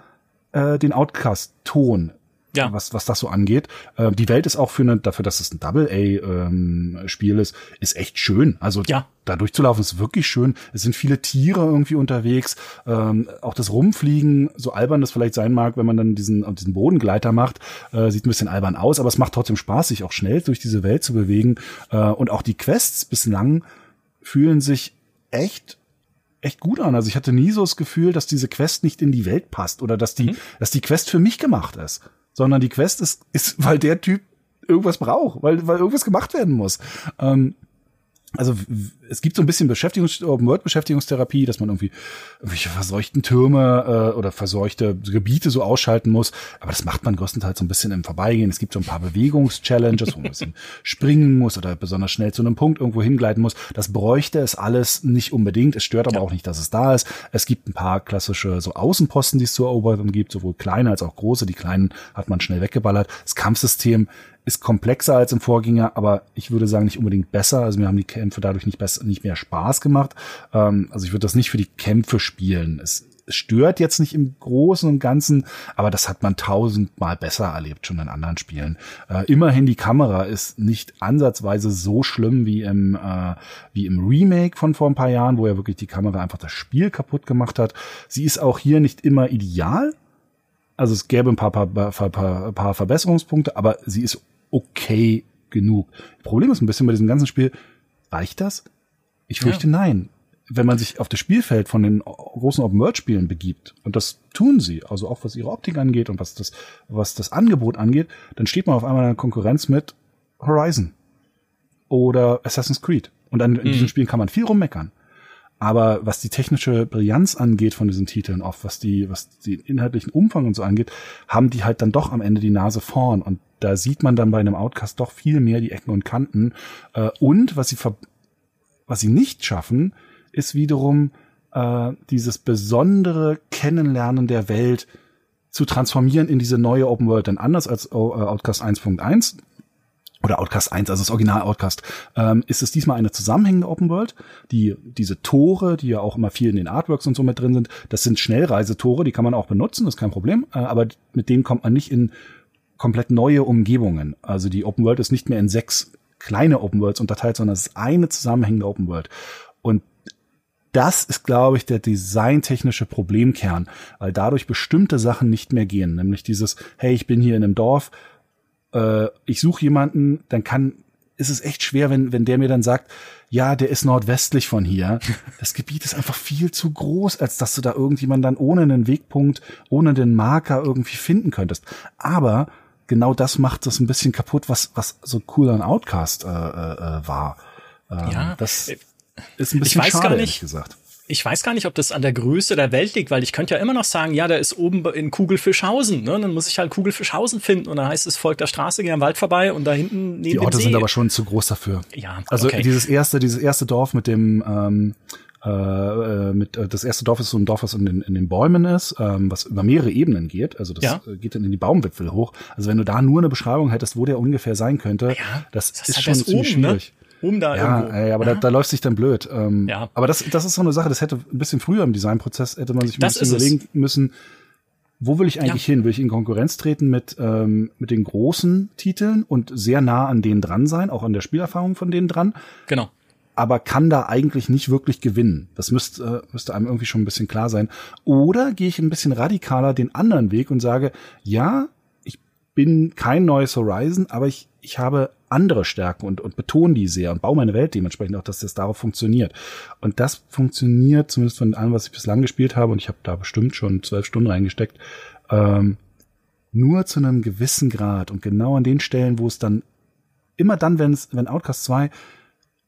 A: äh, den Outcast-Ton ja. was, was das so angeht. Äh, die Welt ist auch für eine, dafür, dass es ein Double-A-Spiel ähm, ist, ist echt schön. Also ja. da durchzulaufen ist wirklich schön. Es sind viele Tiere irgendwie unterwegs. Ähm, auch das Rumfliegen, so albern das vielleicht sein mag, wenn man dann diesen, diesen Bodengleiter macht, äh, sieht ein bisschen albern aus, aber es macht trotzdem Spaß, sich auch schnell durch diese Welt zu bewegen. Äh, und auch die Quests bislang fühlen sich echt echt gut an. Also ich hatte nie so das Gefühl, dass diese Quest nicht in die Welt passt oder dass die, mhm. dass die Quest für mich gemacht ist sondern die Quest ist, ist weil der Typ irgendwas braucht, weil, weil irgendwas gemacht werden muss. Ähm, also es gibt so ein bisschen Beschäftigungs Open World Beschäftigungstherapie, dass man irgendwie irgendwelche verseuchten Türme äh, oder verseuchte Gebiete so ausschalten muss, aber das macht man größtenteils so ein bisschen im Vorbeigehen. Es gibt so ein paar Bewegungschallenges, wo man ein bisschen springen muss oder besonders schnell zu einem Punkt irgendwo hingleiten muss. Das bräuchte es alles nicht unbedingt. Es stört aber ja. auch nicht, dass es da ist. Es gibt ein paar klassische so Außenposten, die es zu erobern gibt, sowohl kleine als auch große. Die kleinen hat man schnell weggeballert. Das Kampfsystem ist komplexer als im Vorgänger, aber ich würde sagen nicht unbedingt besser. Also mir haben die Kämpfe dadurch nicht nicht mehr Spaß gemacht. Ähm, also ich würde das nicht für die Kämpfe spielen. Es, stört jetzt nicht im Großen und Ganzen, aber das hat man tausendmal besser erlebt schon in anderen Spielen. Äh, immerhin die Kamera ist nicht ansatzweise so schlimm wie im äh, wie im Remake von vor ein paar Jahren, wo ja wirklich die Kamera einfach das Spiel kaputt gemacht hat. Sie ist auch hier nicht immer ideal. Also es gäbe ein paar, paar, paar, paar, paar Verbesserungspunkte, aber sie ist okay genug. Problem ist ein bisschen bei diesem ganzen Spiel, reicht das? Ich fürchte ja. nein. Wenn man sich auf das Spielfeld von den großen Open-World-Spielen begibt, und das tun sie, also auch was ihre Optik angeht und was das, was das Angebot angeht, dann steht man auf einmal in einer Konkurrenz mit Horizon oder Assassin's Creed. Und an, in mhm. diesen Spielen kann man viel rummeckern. Aber was die technische Brillanz angeht von diesen Titeln, auch was die, was den inhaltlichen Umfang und so angeht, haben die halt dann doch am Ende die Nase vorn. Und da sieht man dann bei einem Outcast doch viel mehr die Ecken und Kanten. Äh, und was sie, was sie nicht schaffen, ist wiederum äh, dieses besondere Kennenlernen der Welt zu transformieren in diese neue Open World. Denn anders als äh, Outcast 1.1 oder Outcast 1, also das Original Outcast, ähm, ist es diesmal eine zusammenhängende Open World. Die, diese Tore, die ja auch immer viel in den Artworks und so mit drin sind, das sind Schnellreisetore, die kann man auch benutzen, ist kein Problem, äh, aber mit denen kommt man nicht in komplett neue Umgebungen. Also die Open World ist nicht mehr in sechs kleine Open Worlds unterteilt, sondern es ist eine zusammenhängende Open World. Und das ist, glaube ich, der designtechnische Problemkern, weil dadurch bestimmte Sachen nicht mehr gehen. Nämlich dieses, hey, ich bin hier in einem Dorf, äh, ich suche jemanden, dann kann, ist es echt schwer, wenn, wenn der mir dann sagt, ja, der ist nordwestlich von hier. Das Gebiet ist einfach viel zu groß, als dass du da irgendjemanden dann ohne einen Wegpunkt, ohne den Marker irgendwie finden könntest. Aber genau das macht das ein bisschen kaputt, was, was so cool an Outcast äh, äh, war. Ähm, ja, das ist ein bisschen schade, ehrlich gesagt
B: ich weiß gar nicht, ob das an der Größe der Welt liegt, weil ich könnte ja immer noch sagen, ja, der ist oben in Kugelfischhausen. Ne? Dann muss ich halt Kugelfischhausen finden und dann heißt es, folgt der Straße, geh am Wald vorbei und da hinten neben
A: Die Orte sind aber schon zu groß dafür.
B: Ja,
A: Also
B: okay.
A: dieses erste, dieses erste Dorf mit dem ähm, äh, äh, mit äh, das erste Dorf ist so ein Dorf, was in den, in den Bäumen ist, ähm, was über mehrere Ebenen geht. Also das
B: Ja.
A: geht dann in die Baumwipfel hoch. Also wenn du da nur eine Beschreibung hättest, wo der ungefähr sein könnte,
B: Ja,
A: das,
B: das
A: ist
B: halt
A: schon ziemlich
B: oben, ne?
A: schwierig.
B: Oben da
A: Ja,
B: irgendwo.
A: ey, aber Da, da läuft sich dann blöd. Ähm,
B: Ja.
A: Aber das, das ist so eine Sache, das hätte ein bisschen früher im Designprozess, hätte man sich ein
B: Das
A: bisschen
B: ist es.
A: überlegen müssen, wo will ich eigentlich hin? Will ich in Konkurrenz treten mit, ähm, mit den großen Titeln und sehr nah an denen dran sein, auch an der Spielerfahrung von denen dran?
B: Genau.
A: Aber kann da eigentlich nicht wirklich gewinnen. Das müsste, äh, müsste einem irgendwie schon ein bisschen klar sein. Oder gehe ich ein bisschen radikaler den anderen Weg und sage, ja, ich bin kein neues Horizon, aber ich, ich habe andere Stärken und, und betone die sehr und baue meine Welt dementsprechend auch, dass das darauf funktioniert. Und das funktioniert zumindest von allem, was ich bislang gespielt habe, und ich habe da bestimmt schon zwölf Stunden reingesteckt, ähm, nur zu einem gewissen Grad und genau an den Stellen, wo es dann immer dann, wenn es, wenn Outcast 2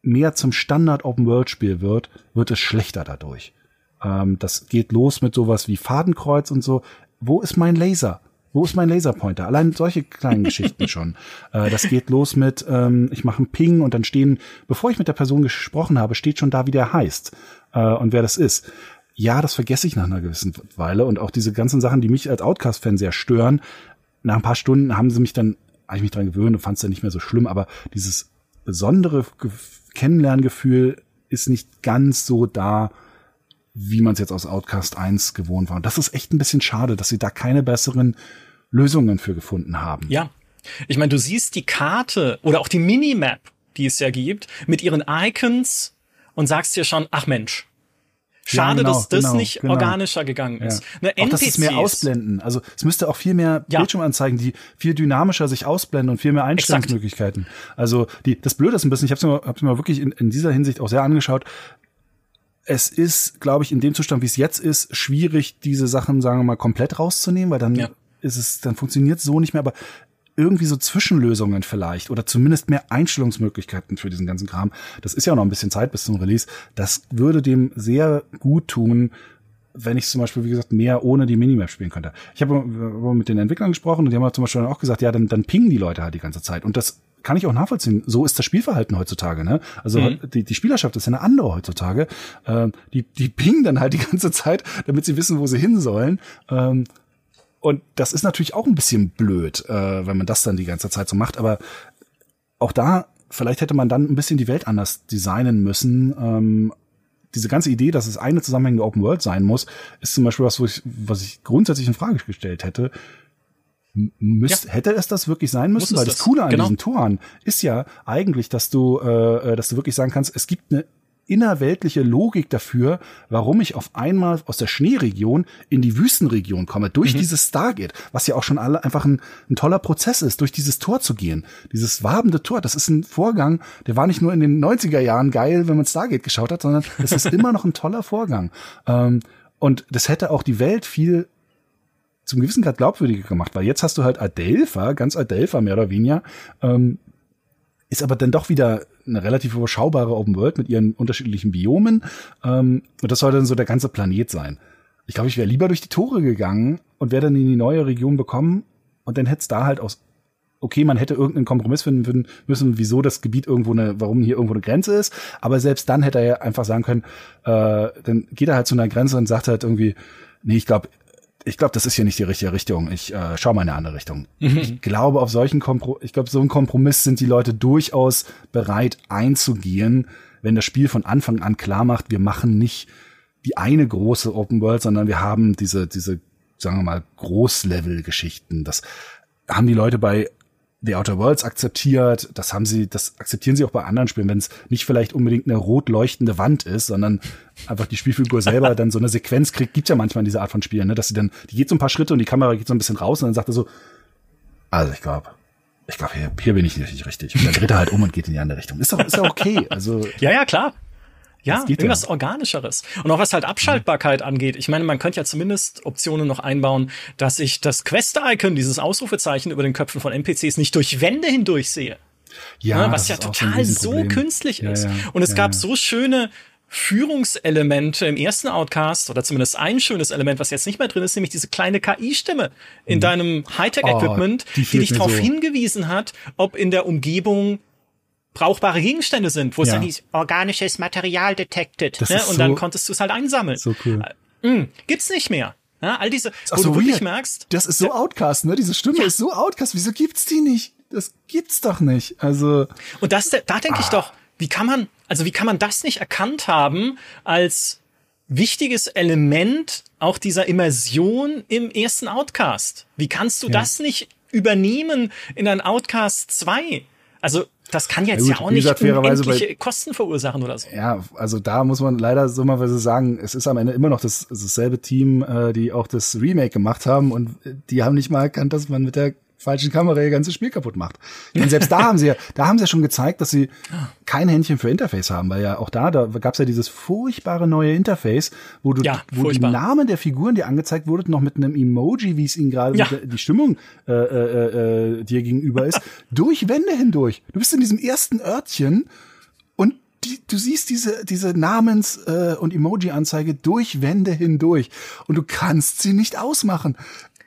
A: mehr zum Standard Open World Spiel wird, wird es schlechter dadurch. Ähm, das geht los mit sowas wie Fadenkreuz und so. Wo ist mein Laser? Wo ist mein Laserpointer? Allein solche kleinen Geschichten schon. Äh, das geht los mit, ähm, ich mache einen Ping und dann stehen, bevor ich mit der Person gesprochen habe, steht schon da, wie der heißt äh, und wer das ist. Ja, das vergesse ich nach einer gewissen Weile und auch diese ganzen Sachen, die mich als Outcast-Fan sehr stören. Nach ein paar Stunden haben sie mich dann, habe ich mich dran gewöhnt und fand es dann nicht mehr so schlimm, aber dieses besondere Ge Kennenlerngefühl ist nicht ganz so da, wie man es jetzt aus Outcast 1 gewohnt war. Und das ist echt ein bisschen schade, dass sie da keine besseren Lösungen für gefunden haben.
B: Ja. Ich meine, du siehst die Karte oder auch die Minimap, die es ja gibt, mit ihren Icons und sagst dir schon, ach Mensch. Schade,
A: Ja, genau,
B: dass das
A: genau,
B: nicht
A: genau.
B: organischer gegangen ist.
A: Ja.
B: Ne,
A: Auch dass es mehr ausblenden. Also es müsste auch viel mehr
B: Ja.
A: Bildschirmanzeigen, die viel dynamischer sich ausblenden und viel mehr Einstellungsmöglichkeiten. Also die, das Blöde ist ein bisschen, ich habe es mir, hab's mir wirklich in, in dieser Hinsicht auch sehr angeschaut. Es ist, glaube ich, in dem Zustand, wie es jetzt ist, schwierig, diese Sachen, sagen wir mal, komplett rauszunehmen, weil dann
B: Ja.
A: ist es, dann funktioniert es so nicht mehr. Aber irgendwie so Zwischenlösungen vielleicht oder zumindest mehr Einstellungsmöglichkeiten für diesen ganzen Kram. Das ist ja noch ein bisschen Zeit bis zum Release. Das würde dem sehr gut tun, wenn ich zum Beispiel, wie gesagt, mehr ohne die Minimap spielen könnte. Ich habe mit den Entwicklern gesprochen und die haben halt zum Beispiel auch gesagt, ja, dann, dann pingen die Leute halt die ganze Zeit. Und das kann ich auch nachvollziehen. So ist das Spielverhalten heutzutage. Ne? Also
B: Mhm.
A: die, die Spielerschaft ist ja eine andere heutzutage. Ähm, die, die pingen dann halt die ganze Zeit, damit sie wissen, wo sie hin sollen. Ähm, und das ist natürlich auch ein bisschen blöd, äh, wenn man das dann die ganze Zeit so macht. Aber auch da, vielleicht hätte man dann ein bisschen die Welt anders designen müssen. Ähm, diese ganze Idee, dass es eine zusammenhängende Open World sein muss, ist zum Beispiel was, wo ich, was ich grundsätzlich in Frage gestellt hätte. Müsst, Hätte es das wirklich sein müssen? Weil das
B: das?
A: Coole an
B: Genau.
A: diesen Toren ist ja eigentlich, dass du, äh, dass du wirklich sagen kannst, es gibt eine innerweltliche Logik dafür, warum ich auf einmal aus der Schneeregion in die Wüstenregion komme, durch dieses Stargate, was ja auch schon alle einfach ein, ein toller Prozess ist, durch dieses Tor zu gehen. Dieses wabende Tor, das ist ein Vorgang, der war nicht nur in den 90er Jahren geil, wenn man Stargate geschaut hat, sondern es ist immer noch ein toller Vorgang. Ähm, und das hätte auch die Welt viel zum gewissen Grad glaubwürdiger gemacht, weil jetzt hast du halt Adelpha, ganz Adelpha mehr oder weniger, ähm, ist aber dann doch wieder eine relativ überschaubare Open World mit ihren unterschiedlichen Biomen. Ähm, und das soll dann so der ganze Planet sein. Ich glaube, ich wäre lieber durch die Tore gegangen und wäre dann in die neue Region bekommen und dann hätte es da halt aus okay, man hätte irgendeinen Kompromiss finden müssen, wieso das Gebiet irgendwo eine, warum hier irgendwo eine Grenze ist. Aber selbst dann hätte er ja einfach sagen können, äh, dann geht er halt zu einer Grenze und sagt halt irgendwie, nee, ich glaube, ich glaube, das ist hier nicht die richtige Richtung. Ich äh, schau mal in eine andere Richtung. Ich glaube, auf solchen Kompro ich glaube, so einen Kompromiss sind die Leute durchaus bereit einzugehen, wenn das Spiel von Anfang an klar macht, wir machen nicht die eine große Open World, sondern wir haben diese, diese, sagen wir mal, Großlevel-Geschichten. Das haben die Leute bei The Outer Worlds akzeptiert, das haben sie, das akzeptieren sie auch bei anderen Spielen, wenn es nicht vielleicht unbedingt eine rot leuchtende Wand ist, sondern einfach die Spielfigur selber dann so eine Sequenz kriegt, gibt's ja manchmal in dieser Art von Spielen, ne, dass sie dann, die geht so ein paar Schritte und die Kamera geht so ein bisschen raus und dann sagt er so, also ich glaube, ich glaube, hier, hier bin ich nicht richtig. Und dann dreht er halt um und geht in die andere Richtung. Ist doch, ist doch okay. Also,
B: Ja, ja, klar. Ja, irgendwas
A: ja.
B: Organischeres. Und auch was halt Abschaltbarkeit angeht. Ich meine, man könnte ja zumindest Optionen noch einbauen, dass ich das Quest-Icon, dieses Ausrufezeichen über den Köpfen von NPCs nicht durch Wände hindurch sehe.
A: ja,
B: ne, was ja
A: so ein
B: total so künstlich
A: Ja,
B: ist.
A: ja,
B: Und es
A: ja,
B: gab
A: ja.
B: so schöne Führungselemente im ersten Outcast oder zumindest ein schönes Element, was jetzt nicht mehr drin ist, nämlich diese kleine KI-Stimme in mhm. deinem Hightech-Equipment, oh, die, die, dich darauf so. hingewiesen hat, ob in der Umgebung brauchbare Gegenstände sind, wo ja. es dann hieß, organisches Material detected. Ne? Und so, dann konntest du es halt einsammeln. So cool. Äh, mh, gibt's nicht mehr. Ja, all diese,
A: wo so du wirklich weird. merkst. Das ist so Outcast, ne? Diese Stimme ja. ist so Outcast. Wieso gibt's die nicht? Das gibt's doch nicht. Also.
B: Und das, da denke ah. ich doch, wie kann man, also wie kann man das nicht erkannt haben als wichtiges Element auch dieser Immersion im ersten Outcast? Wie kannst du ja. das nicht übernehmen in ein Outcast 2? Also das kann jetzt ja, gut, ja auch nicht unendliche Kosten verursachen oder so.
A: Ja, also da muss man leider so mal sagen, es ist am Ende immer noch das, dasselbe Team, äh, die auch das Remake gemacht haben und die haben nicht mal erkannt, dass man mit der falschen Kamera ihr ganzes Spiel kaputt macht. Denn selbst da haben sie ja, da haben sie ja schon gezeigt, dass sie kein Händchen für Interface haben, weil ja auch da, da gab es ja dieses furchtbare neue Interface, wo du, ja, wo die Namen der Figuren dir angezeigt wurden, noch mit einem Emoji, wie es ihnen gerade ja. die Stimmung äh, äh, äh, dir gegenüber ist, durch Wände hindurch. Du bist in diesem ersten Örtchen und die, du siehst diese, diese Namens- äh, und Emoji-Anzeige durch Wände hindurch und du kannst sie nicht ausmachen.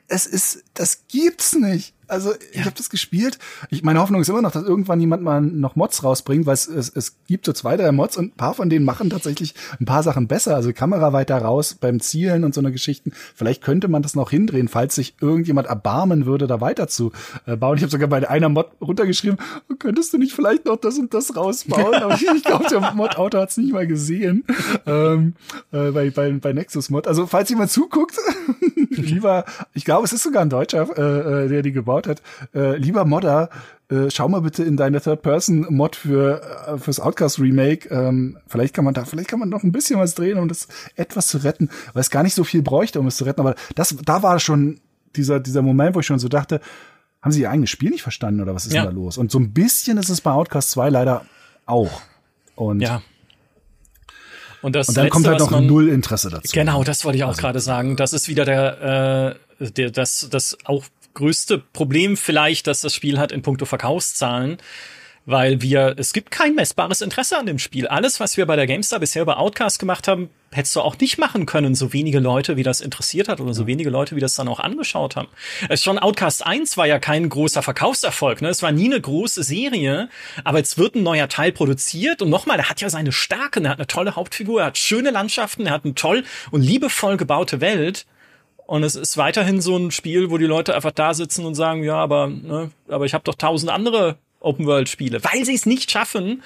A: Es ist, das gibt's nicht. Also ich ja. habe das gespielt. Ich, meine Hoffnung ist immer noch, dass irgendwann jemand mal noch Mods rausbringt, weil es, es, es gibt so zwei, drei Mods und ein paar von denen machen tatsächlich ein paar Sachen besser. Also Kamera weiter raus beim Zielen und so eine Geschichten. Vielleicht könnte man das noch hindrehen, falls sich irgendjemand erbarmen würde, da weiter zu äh, bauen. Ich habe sogar bei einer Mod runtergeschrieben, könntest du nicht vielleicht noch das und das rausbauen? Aber ich, ich glaube, der Mod-Autor hat es nicht mal gesehen. Ähm, äh, bei, bei, bei Nexus Mod. Also falls jemand zuguckt, lieber, ich glaube, es ist sogar ein Deutscher, äh, äh der die gebaut hat. Äh, lieber Modder, äh, schau mal bitte in deine Third-Person-Mod für äh, fürs Outcast-Remake. Ähm, vielleicht kann man da, vielleicht kann man noch ein bisschen was drehen, um das etwas zu retten, weil es gar nicht so viel bräuchte, um es zu retten. Aber das, da war schon dieser dieser Moment, wo ich schon so dachte, haben sie ihr eigenes Spiel nicht verstanden oder was ist ja. denn da los? Und so ein bisschen ist es bei Outcast 2 leider auch. Und
B: ja.
A: Und, das und dann Letzte, kommt halt noch man, null Interesse dazu.
B: Genau, das wollte ich auch also, gerade sagen. Das ist wieder der, äh, der das, das auch größte Problem vielleicht, dass das Spiel hat in puncto Verkaufszahlen, weil wir, es gibt kein messbares Interesse an dem Spiel. Alles, was wir bei der GameStar bisher über Outcast gemacht haben, hättest du auch nicht machen können, so wenige Leute, wie das interessiert hat oder so wenige Leute, wie das dann auch angeschaut haben. Es schon Outcast 1 war ja kein großer Verkaufserfolg, ne? Es war nie eine große Serie, aber jetzt wird ein neuer Teil produziert und nochmal, er hat ja seine Stärken, er hat eine tolle Hauptfigur, er hat schöne Landschaften, er hat eine toll und liebevoll gebaute Welt und es ist weiterhin so ein Spiel, wo die Leute einfach da sitzen und sagen, ja, aber, ne, aber ich habe doch tausend andere Open-World-Spiele, weil sie es nicht schaffen,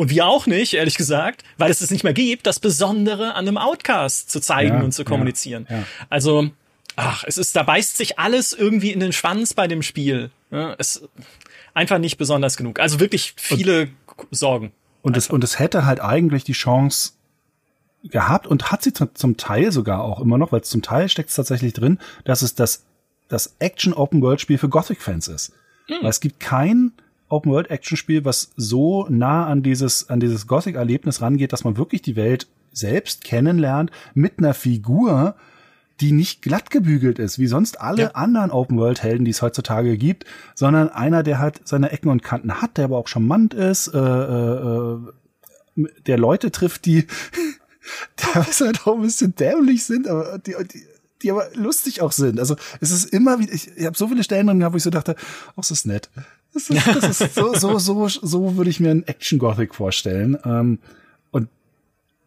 B: und wir auch nicht, ehrlich gesagt, weil es es nicht mehr gibt, das Besondere an einem Outcast zu zeigen ja, und zu kommunizieren. Ja, ja. Also, ach, es ist, da beißt sich alles irgendwie in den Schwanz bei dem Spiel. Es einfach nicht besonders genug. Also wirklich viele und, Sorgen.
A: Und es, und es hätte halt eigentlich die Chance, gehabt und hat sie zum Teil sogar auch immer noch, weil zum Teil steckt es tatsächlich drin, dass es das, das Action-Open-World-Spiel für Gothic-Fans ist. Mhm. Weil es gibt kein Open-World-Action-Spiel, was so nah an dieses, an dieses Gothic-Erlebnis rangeht, dass man wirklich die Welt selbst kennenlernt mit einer Figur, die nicht glatt gebügelt ist, wie sonst alle ja. anderen Open-World-Helden, die es heutzutage gibt, sondern einer, der halt seine Ecken und Kanten hat, der aber auch charmant ist, äh, äh, äh der Leute trifft, die teilweise halt auch ein bisschen dämlich sind, aber die, die, die aber lustig auch sind. Also es ist immer wieder, ich, ich habe so viele Stellen drin gehabt, wo ich so dachte, ach, das ist nett. Das ist, das ist so, so, so, so würde ich mir ein Action Gothic vorstellen. Ähm, und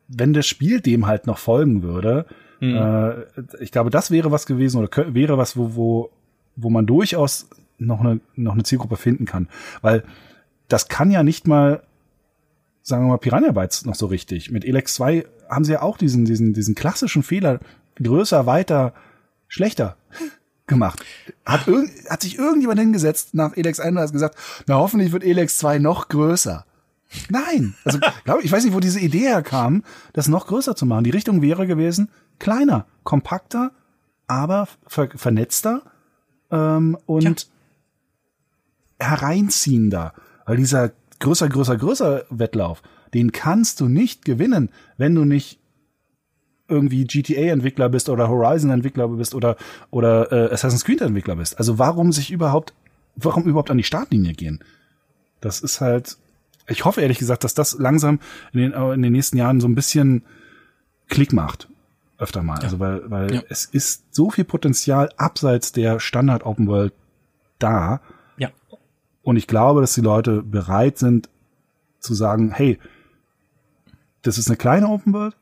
A: wenn das Spiel dem halt noch folgen würde, mhm. äh, ich glaube, das wäre was gewesen oder wäre was, wo, wo, wo man durchaus noch eine, noch eine Zielgruppe finden kann. Weil das kann ja nicht mal sagen wir mal, Piranha Bytes noch so richtig. Mit Elex 2 haben sie ja auch diesen, diesen, diesen klassischen Fehler größer, weiter, schlechter gemacht. Hat, irg hat sich irgendjemand hingesetzt nach Elex 1 und hat gesagt, na hoffentlich wird Elex 2 noch größer. Nein. Also, glaub, ich weiß nicht, wo diese Idee herkam, das noch größer zu machen. Die Richtung wäre gewesen, kleiner, kompakter, aber ver vernetzter ähm, und ja. hereinziehender. Weil dieser größer, größer, größer Wettlauf, den kannst du nicht gewinnen, wenn du nicht irgendwie GTA-Entwickler bist oder Horizon-Entwickler bist oder, oder äh, Assassin's Creed-Entwickler bist. Also warum sich überhaupt, warum überhaupt an die Startlinie gehen? Das ist halt, ich hoffe ehrlich gesagt, dass das langsam in den, in den nächsten Jahren so ein bisschen Klick macht. Öfter mal. Ja. Also weil, weil ja. es ist so viel Potenzial abseits der Standard Open World da.
B: Ja.
A: Und ich glaube, dass die Leute bereit sind zu sagen, hey, das ist eine kleine Open World,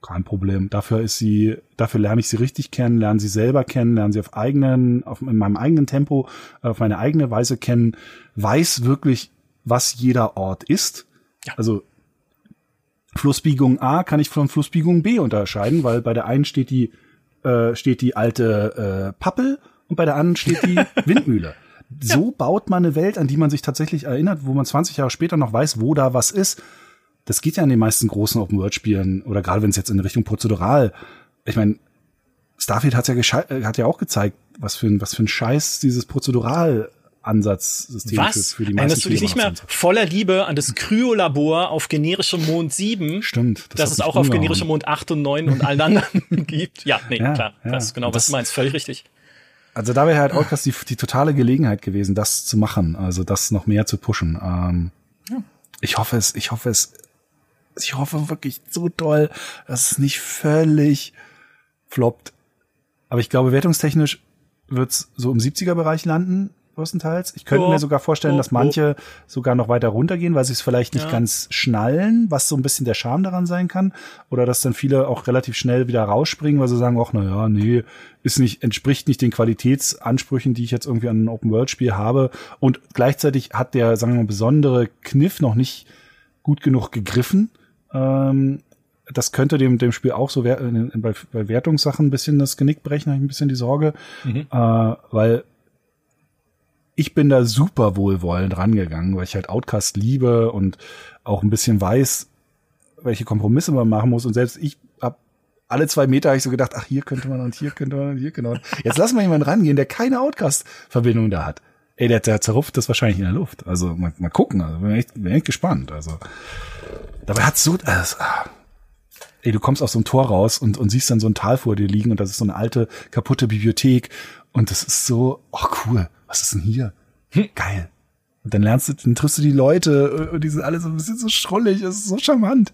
A: kein Problem. Dafür ist sie, dafür lerne ich sie richtig kennen, lerne sie selber kennen, lerne sie auf eigenen, auf, in meinem eigenen Tempo, auf meine eigene Weise kennen, weiß wirklich, was jeder Ort ist. Ja. Also Flussbiegung A kann ich von Flussbiegung B unterscheiden, weil bei der einen steht die äh, steht die alte äh, Pappel und bei der anderen steht die Windmühle. So ja. baut man eine Welt, an die man sich tatsächlich erinnert, wo man 20 Jahre später noch weiß, wo da was ist. Das geht ja in den meisten großen Open-World-Spielen oder gerade wenn es jetzt in Richtung prozedural. Ich meine, Starfield hat's ja hat ja auch gezeigt, was für ein was für ein Scheiß dieses prozedural Ansatzsystem
B: Was? Für, für die meisten Erinnerst du dich nicht mehr voller Liebe an das Kryolabor auf generischem Mond 7?
A: Stimmt.
B: Das dass es auch auf generischem Mond 8 und 9 und allen anderen gibt. Ja, nee, ja, klar. Ja. Das ist genau, was das, du meinst. Völlig richtig.
A: Also da wäre halt Outcast die, die totale Gelegenheit gewesen, das zu machen, also das noch mehr zu pushen. Ähm, ja. Ich hoffe es, ich hoffe es, ich hoffe wirklich so doll, dass es nicht völlig floppt. Aber ich glaube, wertungstechnisch wird's so im 70er-Bereich landen größtenteils. Ich könnte oh, mir sogar vorstellen, oh, dass manche oh. sogar noch weiter runtergehen, weil sie es vielleicht nicht ja. ganz schnallen, was so ein bisschen der Charme daran sein kann. Oder dass dann viele auch relativ schnell wieder rausspringen, weil sie sagen, ach, na ja, nee, ist nicht, entspricht nicht den Qualitätsansprüchen, die ich jetzt irgendwie an ein Open-World-Spiel habe. Und gleichzeitig hat der, sagen wir mal, besondere Kniff noch nicht gut genug gegriffen. Ähm, das könnte dem, dem Spiel auch so bei, bei Wertungssachen ein bisschen das Genick brechen, habe ich ein bisschen die Sorge, mhm. äh, weil ich bin da super wohlwollend rangegangen, weil ich halt Outcast liebe und auch ein bisschen weiß, welche Kompromisse man machen muss. Und selbst ich hab alle zwei Meter habe ich so gedacht, ach, hier könnte man und hier könnte man und hier könnte man. Jetzt lassen wir jemanden rangehen, der keine Outcast-Verbindung da hat. Ey, der, der zerrupft das wahrscheinlich in der Luft. Also mal, mal gucken. Also bin echt, bin echt gespannt. Also dabei hat's so. Also, ey, du kommst aus so einem Tor raus und, und siehst dann so ein Tal vor dir liegen und das ist so eine alte, kaputte Bibliothek. Und das ist so, oh cool was ist denn hier? Hm. Geil. Und dann lernst du, dann triffst du die Leute und die sind alle so ein bisschen so schrullig, es ist so charmant.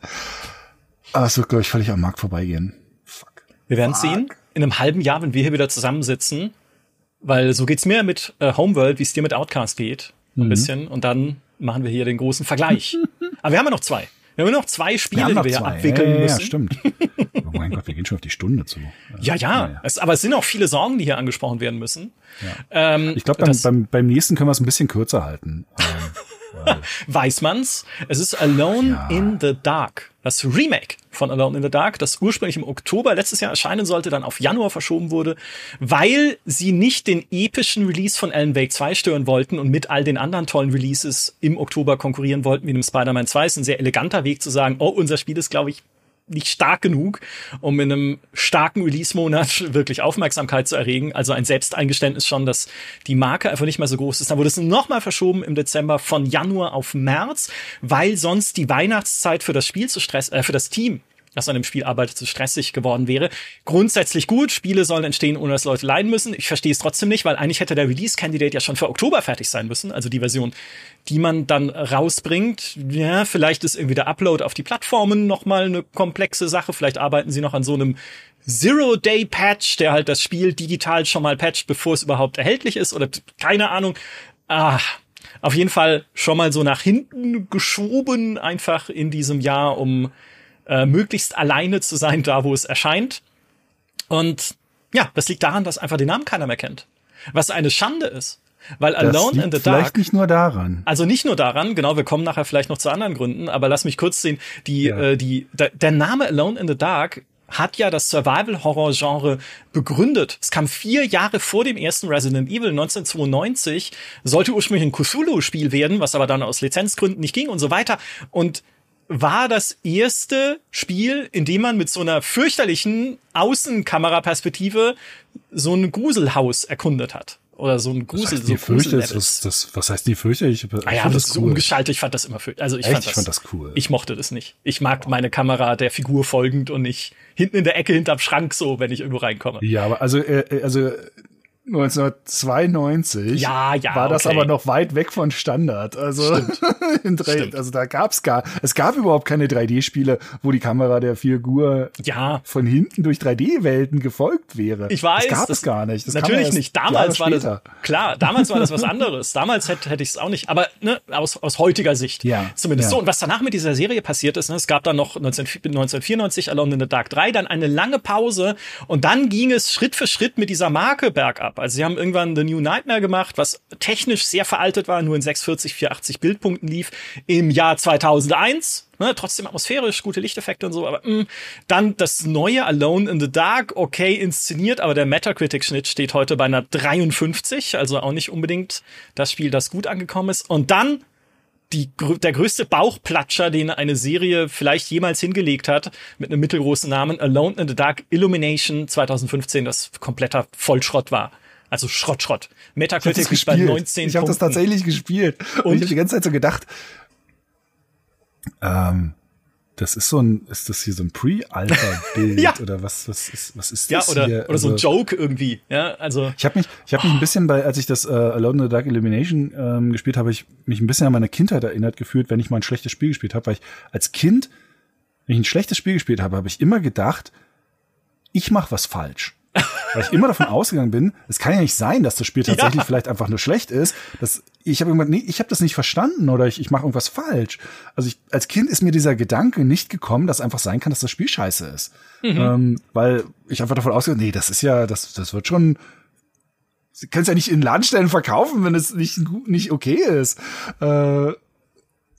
A: Aber es wird, glaube ich, völlig am Markt vorbeigehen.
B: Fuck. Wir werden sehen, in einem halben Jahr, wenn wir hier wieder zusammensitzen, weil so geht's mir mit äh, Homeworld, wie es dir mit Outcast geht. Ein mhm. bisschen. Und dann machen wir hier den großen Vergleich. Aber wir haben ja noch zwei. Wir haben noch zwei Spiele, die wir hier abwickeln ja, müssen.
A: Ja, stimmt. oh mein Gott, wir gehen schon auf die Stunde zu.
B: Ja, ja. ja. Es, aber es sind auch viele Sorgen, die hier angesprochen werden müssen.
A: Ja. Ähm, ich glaube, beim, beim nächsten können wir es ein bisschen kürzer halten.
B: Weiß man's? Es ist Alone ja. in the Dark. Das Remake von Alone in the Dark, das ursprünglich im Oktober letztes Jahr erscheinen sollte, dann auf Januar verschoben wurde, weil sie nicht den epischen Release von Alan Wake 2 stören wollten und mit all den anderen tollen Releases im Oktober konkurrieren wollten, wie dem Spider-Man 2. Ist ein sehr eleganter Weg zu sagen, oh, unser Spiel ist, glaube ich, nicht stark genug, um in einem starken Release-Monat wirklich Aufmerksamkeit zu erregen. Also ein Selbsteingeständnis schon, dass die Marke einfach nicht mehr so groß ist. Dann wurde es nochmal verschoben im Dezember von Januar auf März, weil sonst die Weihnachtszeit für das Spiel zu stress, äh, für das Team das an dem Spiel arbeitet, zu stressig geworden wäre. Grundsätzlich gut, Spiele sollen entstehen, ohne dass Leute leiden müssen. Ich verstehe es trotzdem nicht, weil eigentlich hätte der Release-Candidate ja schon für Oktober fertig sein müssen, also die Version, die man dann rausbringt. Ja, vielleicht ist irgendwie der Upload auf die Plattformen nochmal eine komplexe Sache. Vielleicht arbeiten sie noch an so einem Zero-Day-Patch, der halt das Spiel digital schon mal patcht, bevor es überhaupt erhältlich ist oder keine Ahnung. Ah, auf jeden Fall schon mal so nach hinten geschoben, einfach in diesem Jahr, um äh, möglichst alleine zu sein, da wo es erscheint. Und ja, das liegt daran, dass einfach den Namen keiner mehr kennt. Was eine Schande ist. Weil Alone in the Dark.
A: Vielleicht nicht nur daran.
B: Also nicht nur daran, genau, wir kommen nachher vielleicht noch zu anderen Gründen, aber lass mich kurz sehen, die, ja. äh, die, der, der Name Alone in the Dark hat ja das Survival-Horror-Genre begründet. Es kam vier Jahre vor dem ersten Resident Evil 1992, sollte ursprünglich ein Cthulhu-Spiel werden, was aber dann aus Lizenzgründen nicht ging und so weiter. Und war das erste Spiel, in dem man mit so einer fürchterlichen Außenkameraperspektive so ein Gruselhaus erkundet hat. Oder so ein Grusel,
A: das heißt, so fürchte, das, das, was heißt die fürchterlich?
B: Ich, ah ja, das, das cool. umgeschaltet, ich fand das immer fürchterlich. Also ich,
A: Echt?
B: fand das,
A: ich fand das cool.
B: Ich mochte das nicht. Ich mag meine Kamera der Figur folgend und nicht hinten in der Ecke hinterm Schrank so, wenn ich irgendwo reinkomme.
A: Ja, aber also, äh, äh also 1992 ja, ja, war das okay. aber noch weit weg von Standard. Also, in 3, Stimmt. also da gab's gar, es gab überhaupt keine 3D-Spiele, wo die Kamera der Figur
B: ja.
A: von hinten durch 3D-Welten gefolgt wäre.
B: Ich weiß.
A: Das gab es gar nicht. Das
B: natürlich nicht. Damals war das, klar, damals war das was anderes. damals hätte, hätte ich es auch nicht, aber ne, aus, aus heutiger Sicht.
A: Ja.
B: Zumindest
A: ja.
B: so. Und was danach mit dieser Serie passiert ist, ne, es gab dann noch 19, 1994 Alone in the Dark 3, dann eine lange Pause und dann ging es Schritt für Schritt mit dieser Marke bergab. Also sie haben irgendwann The New Nightmare gemacht, was technisch sehr veraltet war, nur in 640, 480 Bildpunkten lief, im Jahr 2001. Ne, trotzdem atmosphärisch, gute Lichteffekte und so, aber mh. Mm, dann das neue Alone in the Dark, okay inszeniert, aber der Metacritic-Schnitt steht heute bei einer 53, also auch nicht unbedingt das Spiel, das gut angekommen ist. Und dann die, der größte Bauchplatscher, den eine Serie vielleicht jemals hingelegt hat, mit einem mittelgroßen Namen, Alone in the Dark Illumination 2015, das kompletter Vollschrott war. Also Schrott, Schrott.
A: Metacritic ist bei 19 Ich habe das tatsächlich gespielt. Und, und ich habe die ganze Zeit so gedacht, ähm, das ist so ein, ist das hier so ein Pre-Alpha-Bild ja. oder was, was ist, was ist das
B: ja, oder,
A: hier?
B: Oder also, so ein also Joke irgendwie, ja, also.
A: Ich habe mich, ich habe mich ein bisschen bei, als ich das äh, Alone in the Dark Illumination ähm, gespielt habe, ich mich ein bisschen an meine Kindheit erinnert gefühlt, wenn ich mal ein schlechtes Spiel gespielt habe, weil ich als Kind, wenn ich ein schlechtes Spiel gespielt habe, habe ich immer gedacht, ich mache was falsch. Weil ich immer davon ausgegangen bin, es kann ja nicht sein, dass das Spiel tatsächlich ja. vielleicht einfach nur schlecht ist. Das, ich habe irgendwann, nee, ich habe das nicht verstanden oder ich, ich mache irgendwas falsch. Also ich, als Kind ist mir dieser Gedanke nicht gekommen, dass einfach sein kann, dass das Spiel scheiße ist. Mhm. Ähm, weil ich einfach davon ausgegangen, nee, das ist ja, das, das wird schon, Sie können es ja nicht in Ladenstellen verkaufen, wenn es nicht, nicht okay ist. Äh,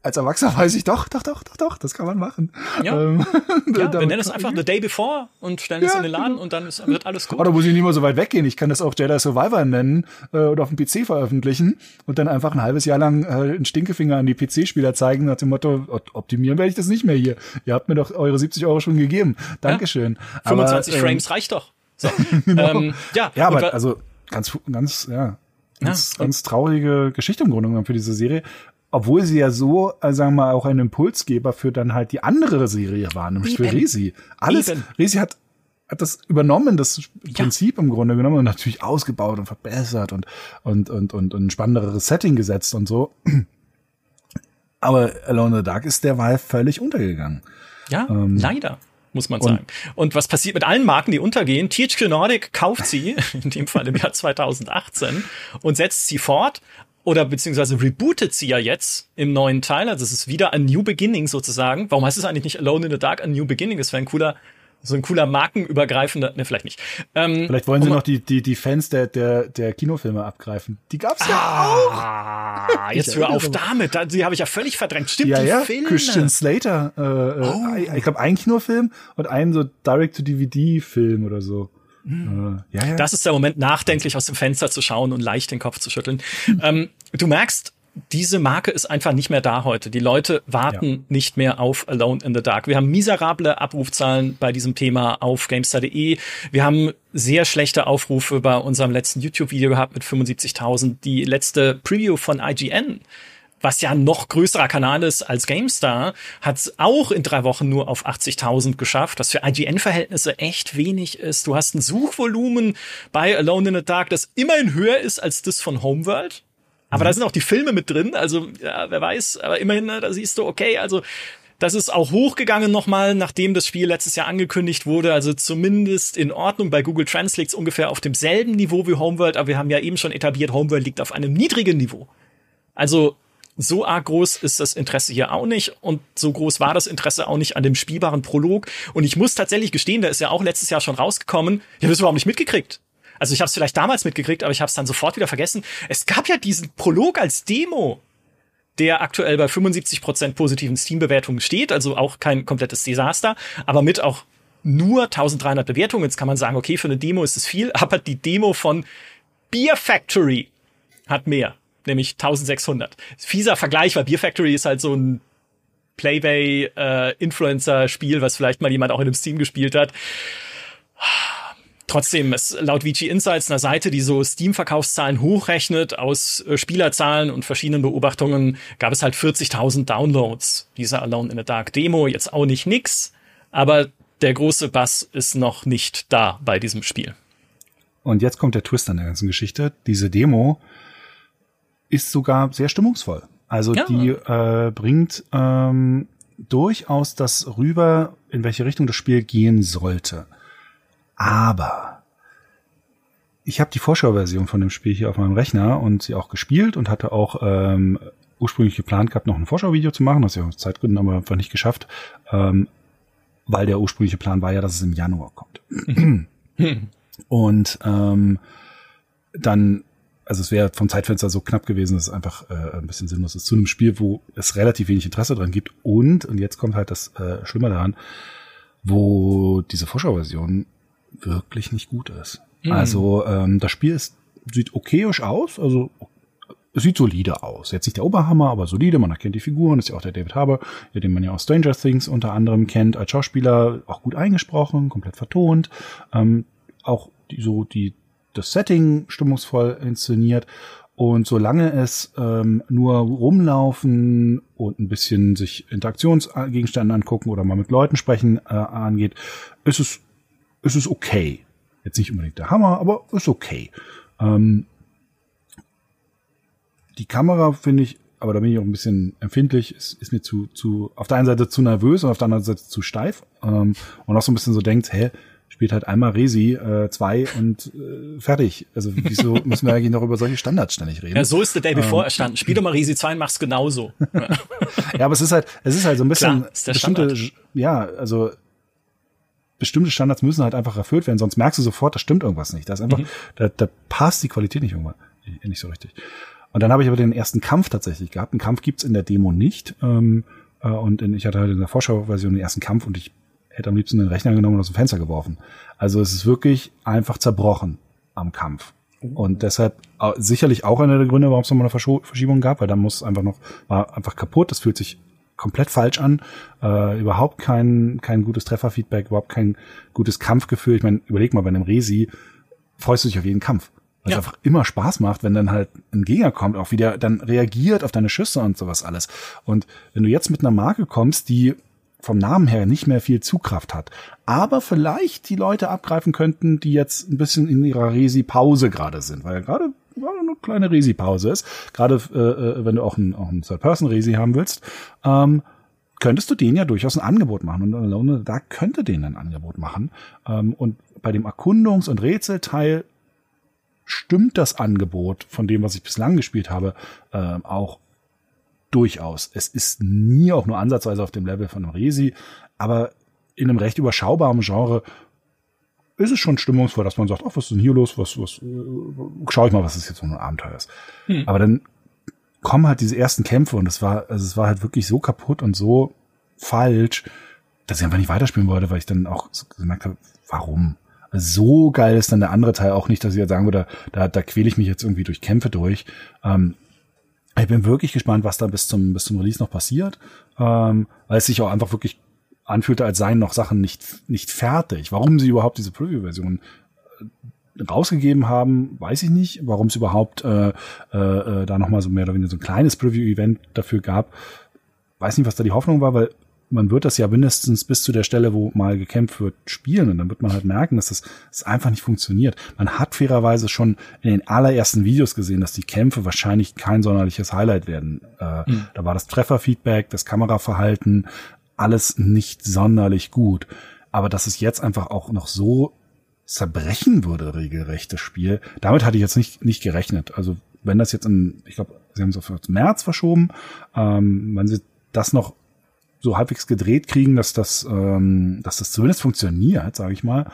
A: als Erwachsener weiß ich doch, doch, doch, doch, doch, das kann man machen.
B: Ja, ähm, ja wir nennen es einfach The Day Before und stellen ja, es in den Laden genau. und dann ist, wird alles gut.
A: Oder muss ich nicht mal so weit weggehen. Ich kann das auch Jedi Survivor nennen äh, oder auf dem PC veröffentlichen und dann einfach ein halbes Jahr lang äh, einen Stinkefinger an die PC-Spieler zeigen nach dem Motto, optimieren werde ich das nicht mehr hier. Ihr habt mir doch eure 70 Euro schon gegeben. Dankeschön.
B: Ja, 25 aber, ähm, Frames reicht doch. So.
A: genau. ähm, ja, ja aber also ganz, ganz, ja, ganz, ja, ganz traurige Geschichte im Grunde genommen für diese Serie obwohl sie ja so, äh, sagen wir mal, auch ein Impulsgeber für dann halt die andere Serie war, nämlich Eben. für Resi. Alles, Eben. Resi hat hat das übernommen, das Prinzip ja. im Grunde genommen und natürlich ausgebaut und verbessert und, und, und, und, und ein spannenderes Setting gesetzt und so. Aber Alone in the Dark ist der Wahl völlig untergegangen.
B: Ja, ähm, leider muss man sagen. Und was passiert mit allen Marken, die untergehen? THQ Nordic kauft sie, in dem Fall im Jahr 2018, und setzt sie fort oder beziehungsweise rebootet sie ja jetzt im neuen Teil. Also es ist wieder ein New Beginning sozusagen. Warum heißt es eigentlich nicht Alone in the Dark, a New Beginning? Das wäre ein cooler, so ein cooler markenübergreifender, ne, vielleicht nicht.
A: Ähm, vielleicht wollen sie noch die, die, die Fans der, der, der Kinofilme abgreifen. Die gab's ja
B: ah, auch. Jetzt hör auf damit. Die habe ich ja völlig verdrängt. Stimmt,
A: ja,
B: die
A: ja.
B: Filme.
A: Christian Slater. Äh, äh oh. Ich glaube, ein Kinofilm und ein so Direct-to-DVD-Film oder so.
B: Mhm. ja, ja. Das ist der Moment, nachdenklich aus dem Fenster zu schauen und leicht den Kopf zu schütteln. ähm, du merkst, diese Marke ist einfach nicht mehr da heute. Die Leute warten ja. nicht mehr auf Alone in the Dark. Wir haben miserable Abrufzahlen bei diesem Thema auf GameStar.de. Wir haben sehr schlechte Aufrufe bei unserem letzten YouTube-Video gehabt mit 75.000. Die letzte Preview von IGN was ja ein noch größerer Kanal ist als GameStar, hat es auch in drei Wochen nur auf 80.000 geschafft, was für IGN-Verhältnisse echt wenig ist. Du hast ein Suchvolumen bei Alone in the Dark, das immerhin höher ist als das von Homeworld. Aber mhm. da sind auch die Filme mit drin, also ja, wer weiß, aber immerhin, ne, da siehst du, okay, also das ist auch hochgegangen nochmal, nachdem das Spiel letztes Jahr angekündigt wurde. Also zumindest in Ordnung. Bei Google liegt ungefähr auf demselben Niveau wie Homeworld, aber wir haben ja eben schon etabliert, Homeworld liegt auf einem niedrigen Niveau. Also so arg groß ist das Interesse hier auch nicht und so groß war das Interesse auch nicht an dem spielbaren Prolog. Und ich muss tatsächlich gestehen, der ist ja auch letztes Jahr schon rausgekommen. Ich habe es überhaupt nicht mitgekriegt. Also ich habe es vielleicht damals mitgekriegt, aber ich habe es dann sofort wieder vergessen. Es gab ja diesen Prolog als Demo, der aktuell bei 75% positiven Steam-Bewertungen steht, also auch kein komplettes Desaster, aber mit auch nur 1300 Bewertungen. Jetzt kann man sagen, okay, für eine Demo ist es viel, aber die Demo von Beer Factory hat mehr nämlich 1600. Fieser Vergleich, weil Beer Factory ist halt so ein Playbay äh, was vielleicht mal jemand auch in einem Steam gespielt hat. Trotzdem, es laut VG Insights einer Seite, die so Steam-Verkaufszahlen hochrechnet aus äh, Spielerzahlen und verschiedenen Beobachtungen, gab es halt 40.000 Downloads dieser Alone in the Dark Demo. Jetzt auch nicht nix, aber der große Bass ist noch nicht da bei diesem Spiel.
A: Und jetzt kommt der Twist an der ganzen Geschichte. Diese Demo ist sogar sehr stimmungsvoll. Also ja. die äh, bringt ähm, durchaus das rüber, in welche Richtung das Spiel gehen sollte. Aber ich habe die Vorschauversion von dem Spiel hier auf meinem Rechner und sie auch gespielt und hatte auch ähm, ursprünglich geplant gehabt, noch ein Vorschauvideo zu machen, das ja aus Zeitgründen aber einfach nicht geschafft, ähm, weil der ursprüngliche Plan war ja, dass es im Januar kommt. und ähm, dann also es wäre vom Zeitfenster so knapp gewesen, dass es einfach äh, ein bisschen sinnlos ist. Zu einem Spiel, wo es relativ wenig Interesse dran gibt und, und jetzt kommt halt das äh, Schlimme daran, wo diese Vorschauversion wirklich nicht gut ist. Mhm. Also ähm, das Spiel ist, sieht okayisch aus, also es sieht solide aus. Jetzt nicht der Oberhammer, aber solide. Man erkennt die Figuren. Das ist ja auch der David Harbour, den man ja aus Stranger Things unter anderem kennt, als Schauspieler auch gut eingesprochen, komplett vertont. Ähm, auch die, so die das Setting stimmungsvoll inszeniert. Und solange es ähm, nur rumlaufen und ein bisschen sich Interaktionsgegenstände angucken oder mal mit Leuten sprechen äh, angeht, ist es, ist es okay. Jetzt nicht unbedingt der Hammer, aber ist okay. Ähm, die Kamera finde ich, aber da bin ich auch ein bisschen empfindlich, ist, ist mir zu, zu, auf der einen Seite zu nervös und auf der anderen Seite zu steif. Ähm, und auch so ein bisschen so denkt, hä, spielt halt einmal Resi äh, zwei und äh, fertig. Also wieso müssen wir eigentlich noch über solche Standards ständig reden?
B: Ja, so ist der Day Before ähm, erstanden. Spiel doch mal Resi 2 und mach's genauso.
A: ja, aber es ist halt, es ist halt so ein bisschen Klar, bestimmte, Standard. ja, also bestimmte Standards müssen halt einfach erfüllt werden, sonst merkst du sofort, da stimmt irgendwas nicht. Da ist einfach, mhm. da, da passt die Qualität nicht irgendwann nicht so richtig. Und dann habe ich aber den ersten Kampf tatsächlich gehabt. Einen Kampf gibt's in der Demo nicht. Ähm, äh, und in, ich hatte halt in der Vorschauversion den ersten Kampf und ich hätte am liebsten den Rechner genommen und aus dem Fenster geworfen. Also es ist wirklich einfach zerbrochen am Kampf. Und deshalb sicherlich auch einer der Gründe, warum es nochmal eine Verschiebung gab, weil da muss einfach noch, war einfach kaputt, das fühlt sich komplett falsch an, äh, überhaupt kein, kein gutes Trefferfeedback, überhaupt kein gutes Kampfgefühl. Ich meine, überleg mal, bei einem Resi freust du dich auf jeden Kampf. Was ja. einfach immer Spaß macht, wenn dann halt ein Gegner kommt, auch wieder dann reagiert auf deine Schüsse und sowas alles. Und wenn du jetzt mit einer Marke kommst, die vom Namen her nicht mehr viel Zugkraft hat, aber vielleicht die Leute abgreifen könnten, die jetzt ein bisschen in ihrer Resi-Pause gerade sind, weil gerade gerade eine kleine Resi-Pause ist, gerade äh, äh, wenn du auch ein, auch ein Third-Person-Resi haben willst, ähm, könntest du denen ja durchaus ein Angebot machen. Und Alone da könnte denen ein Angebot machen. Ähm, und bei dem Erkundungs- und Rätselteil stimmt das Angebot von dem, was ich bislang gespielt habe, äh, auch durchaus. Es ist nie auch nur ansatzweise auf dem Level von Resi, aber in einem recht überschaubaren Genre ist es schon stimmungsvoll, dass man sagt, ach, was ist denn hier los? Was, was, äh, schau ich mal, was das jetzt so ein Abenteuer ist. Hm. Aber dann kommen halt diese ersten Kämpfe und es war, also es war halt wirklich so kaputt und so falsch, dass ich einfach nicht weiterspielen wollte, weil ich dann auch gemerkt habe, warum? so geil ist dann der andere Teil auch nicht, dass ich jetzt sagen würde, da, da quäle ich mich jetzt irgendwie durch Kämpfe durch. Ähm, ich bin wirklich gespannt, was da bis zum, bis zum Release noch passiert, ähm, weil es sich auch einfach wirklich anfühlte, als seien noch Sachen nicht, nicht fertig. Warum sie überhaupt diese Preview-Version äh, rausgegeben haben, weiß ich nicht. Warum es überhaupt äh, äh, äh da nochmal so mehr oder weniger so ein kleines Preview-Event dafür gab, weiß nicht, was da die Hoffnung war, weil man wird das ja mindestens bis zu der Stelle, wo mal gekämpft wird, spielen. Und dann wird man halt merken, dass das, das einfach nicht funktioniert. Man hat fairerweise schon in den allerersten Videos gesehen, dass die Kämpfe wahrscheinlich kein sonderliches Highlight werden. Äh, mhm. Da war das Trefferfeedback, das Kameraverhalten, alles nicht sonderlich gut. Aber dass es jetzt einfach auch noch so zerbrechen würde, regelrecht, das Spiel, damit hatte ich jetzt nicht, nicht gerechnet. Also wenn das jetzt im, ich glaube, sie haben es auf März verschoben, ähm, wenn sie das noch so halbwegs gedreht kriegen, dass das, ähm, dass das zumindest funktioniert, sage ich mal,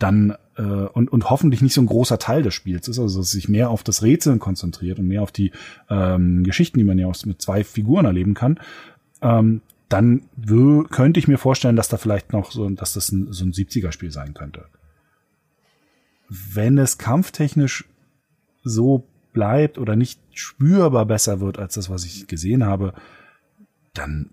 A: dann äh, und, und hoffentlich nicht so ein großer Teil des Spiels ist, also dass sich mehr auf das Rätseln konzentriert und mehr auf die ähm, Geschichten, die man ja auch mit zwei Figuren erleben kann, ähm, dann könnte ich mir vorstellen, dass da vielleicht noch so, dass das ein, so ein 70er-Spiel sein könnte. Wenn es kampftechnisch so bleibt oder nicht spürbar besser wird als das, was ich gesehen habe, dann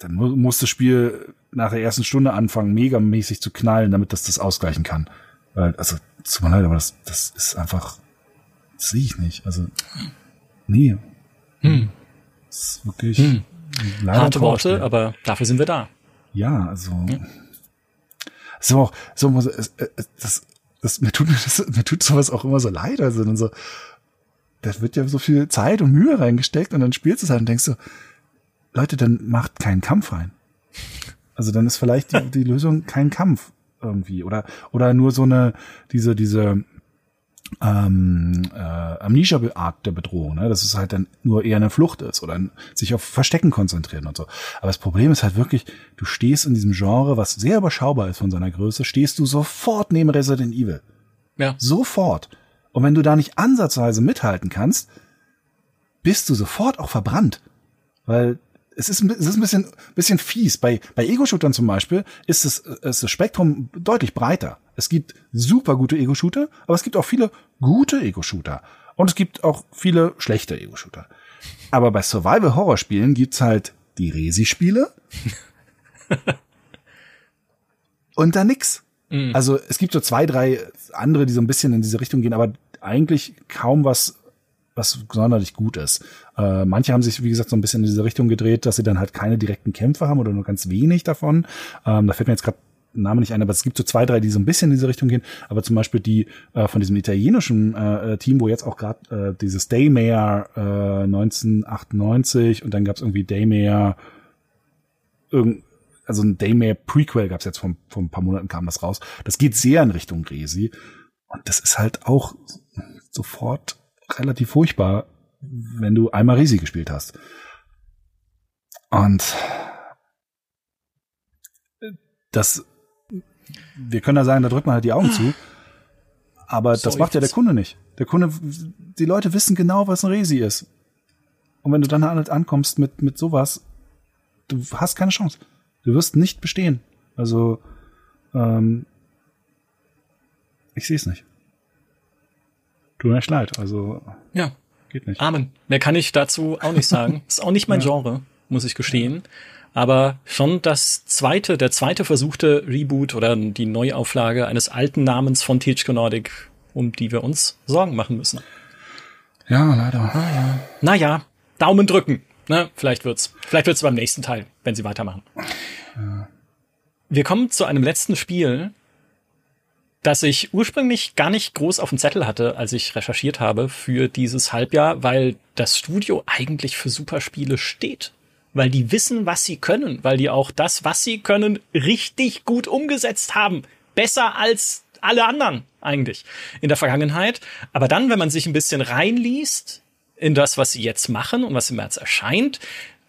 A: dann mu muss das Spiel nach der ersten Stunde anfangen, megamäßig zu knallen, damit das das ausgleichen kann. Weil, also, tut mir leid, aber das, das ist einfach, das sehe ich nicht. Also, nee. Hm. Das ist wirklich hm.
B: harte Worte, aber dafür sind wir da.
A: Ja, also, hm. so, so, das, das, mir tut das, mir tut sowas auch immer so leid, also dann so, da wird ja so viel Zeit und Mühe reingesteckt und dann spielst du es halt und denkst so, Leute, dann macht keinen Kampf rein. Also dann ist vielleicht die, die Lösung kein Kampf irgendwie oder oder nur so eine diese diese ähm, äh, Amnesia-Art der Bedrohung, ne? dass es halt dann nur eher eine Flucht ist oder ein, sich auf Verstecken konzentrieren und so. Aber das Problem ist halt wirklich, du stehst in diesem Genre, was sehr überschaubar ist von seiner Größe, stehst du sofort neben Resident Evil. Ja. Sofort. Und wenn du da nicht ansatzweise mithalten kannst, bist du sofort auch verbrannt. Weil es ist, es ist ein bisschen, bisschen fies. Bei, bei Ego-Shootern zum Beispiel ist, es, ist das Spektrum deutlich breiter. Es gibt super gute Ego-Shooter, aber es gibt auch viele gute Ego-Shooter. Und es gibt auch viele schlechte Ego-Shooter. Aber bei Survival-Horror-Spielen gibt's halt die Resi-Spiele und da nix. Mhm. Also es gibt so zwei, drei andere, die so ein bisschen in diese Richtung gehen, aber eigentlich kaum was was sonderlich gut ist. Äh, manche haben sich, wie gesagt, so ein bisschen in diese Richtung gedreht, dass sie dann halt keine direkten Kämpfe haben oder nur ganz wenig davon. Ähm, da fällt mir jetzt gerade Name nicht ein, aber es gibt so zwei, drei, die so ein bisschen in diese Richtung gehen. Aber zum Beispiel die äh, von diesem italienischen äh, Team, wo jetzt auch gerade äh, dieses Daymare äh, 1998 und dann gab es irgendwie Daymare irgend also ein Daymare Prequel gab es jetzt vor, vor ein paar Monaten kam das raus. Das geht sehr in Richtung Resi und das ist halt auch sofort relativ furchtbar, wenn du einmal Risi gespielt hast. Und das, wir können da sagen, da drückt man halt die Augen zu. Aber so, das macht ja der Kunde nicht. Der Kunde, die Leute wissen genau, was ein Resi ist. Und wenn du dann halt ankommst mit, mit sowas, du hast keine Chance. Du wirst nicht bestehen. Also, ähm, ich sehe es nicht. Tut mir echt leid. Also.
B: Ja. Geht nicht. Amen. Mehr kann ich dazu auch nicht sagen. ist auch nicht mein ja. Genre, muss ich gestehen. Aber schon das zweite, der zweite versuchte Reboot oder die Neuauflage eines alten Namens von THQ Nordic, um die wir uns Sorgen machen müssen.
A: Ja, leider.
B: Naja, naja Daumen drücken. Ne? Vielleicht wird's. Vielleicht wird's beim nächsten Teil, wenn sie weitermachen. Ja. Wir kommen zu einem letzten Spiel, das ich ursprünglich gar nicht groß auf dem Zettel hatte, als ich recherchiert habe für dieses Halbjahr, weil das Studio eigentlich für Superspiele steht. Weil die wissen, was sie können, weil die auch das, was sie können, richtig gut umgesetzt haben. Besser als alle anderen eigentlich in der Vergangenheit. Aber dann, wenn man sich ein bisschen reinliest in das, was sie jetzt machen und was im März erscheint,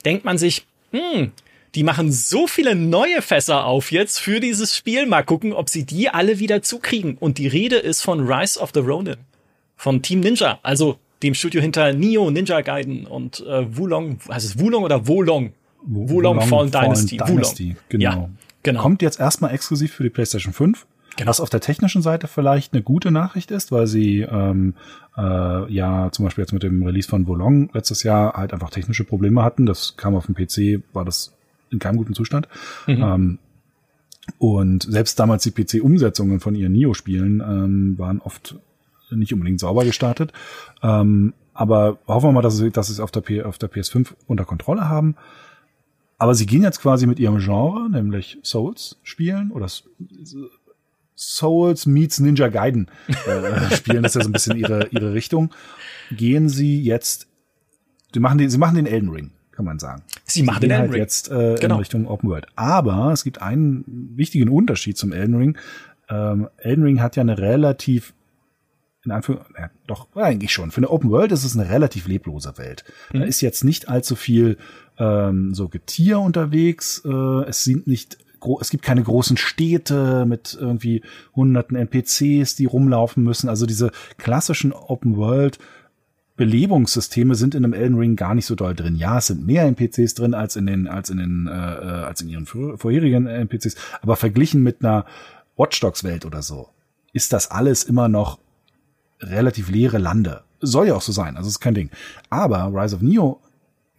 B: denkt man sich, hm, die machen so viele neue Fässer auf jetzt für dieses Spiel. Mal gucken, ob sie die alle wieder zukriegen. Und die Rede ist von Rise of the Ronin. Von Team Ninja. Also dem Studio hinter Neo, Ninja Gaiden und äh, Wulong. Heißt es Wulong oder Wolong?
A: Wulong, Wulong Fallen Dynasty. Fallen Dynasty. Wulong. Genau. Ja, genau. Kommt jetzt erstmal exklusiv für die PlayStation 5. Genau. Was auf der technischen Seite vielleicht eine gute Nachricht ist, weil sie ähm, äh, ja zum Beispiel jetzt mit dem Release von Volong letztes Jahr halt einfach technische Probleme hatten. Das kam auf dem PC, war das in keinem guten Zustand. Mhm. Ähm, und selbst damals die PC-Umsetzungen von ihren Nio-Spielen ähm, waren oft nicht unbedingt sauber gestartet. Ähm, aber hoffen wir mal, dass sie, dass sie es auf der, P auf der PS5 unter Kontrolle haben. Aber sie gehen jetzt quasi mit ihrem Genre, nämlich Souls spielen oder Souls meets Ninja Gaiden äh, spielen. Das ist ja so ein bisschen ihre, ihre Richtung. Gehen sie jetzt, sie machen, die, sie machen den Elden Ring kann man sagen.
B: Sie machen den
A: Elden
B: halt Ring.
A: jetzt äh, genau. in Richtung Open World. Aber es gibt einen wichtigen Unterschied zum Elden Ring. Ähm, Elden Ring hat ja eine relativ in Anführungszeichen, ja, doch, eigentlich schon. Für eine Open World ist es eine relativ leblose Welt. Mhm. Da ist jetzt nicht allzu viel ähm, so Getier unterwegs. Äh, es sind nicht es gibt keine großen Städte mit irgendwie hunderten NPCs, die rumlaufen müssen. Also diese klassischen Open World Belebungssysteme sind in einem Elden Ring gar nicht so doll drin. Ja, es sind mehr NPCs drin als in den als in den äh, äh als in ihren vorherigen NPCs, aber verglichen mit einer Watch Dogs Welt oder so ist das alles immer noch relativ leere Lande. Soll ja auch so sein, also ist kein Ding. Aber Rise of Neo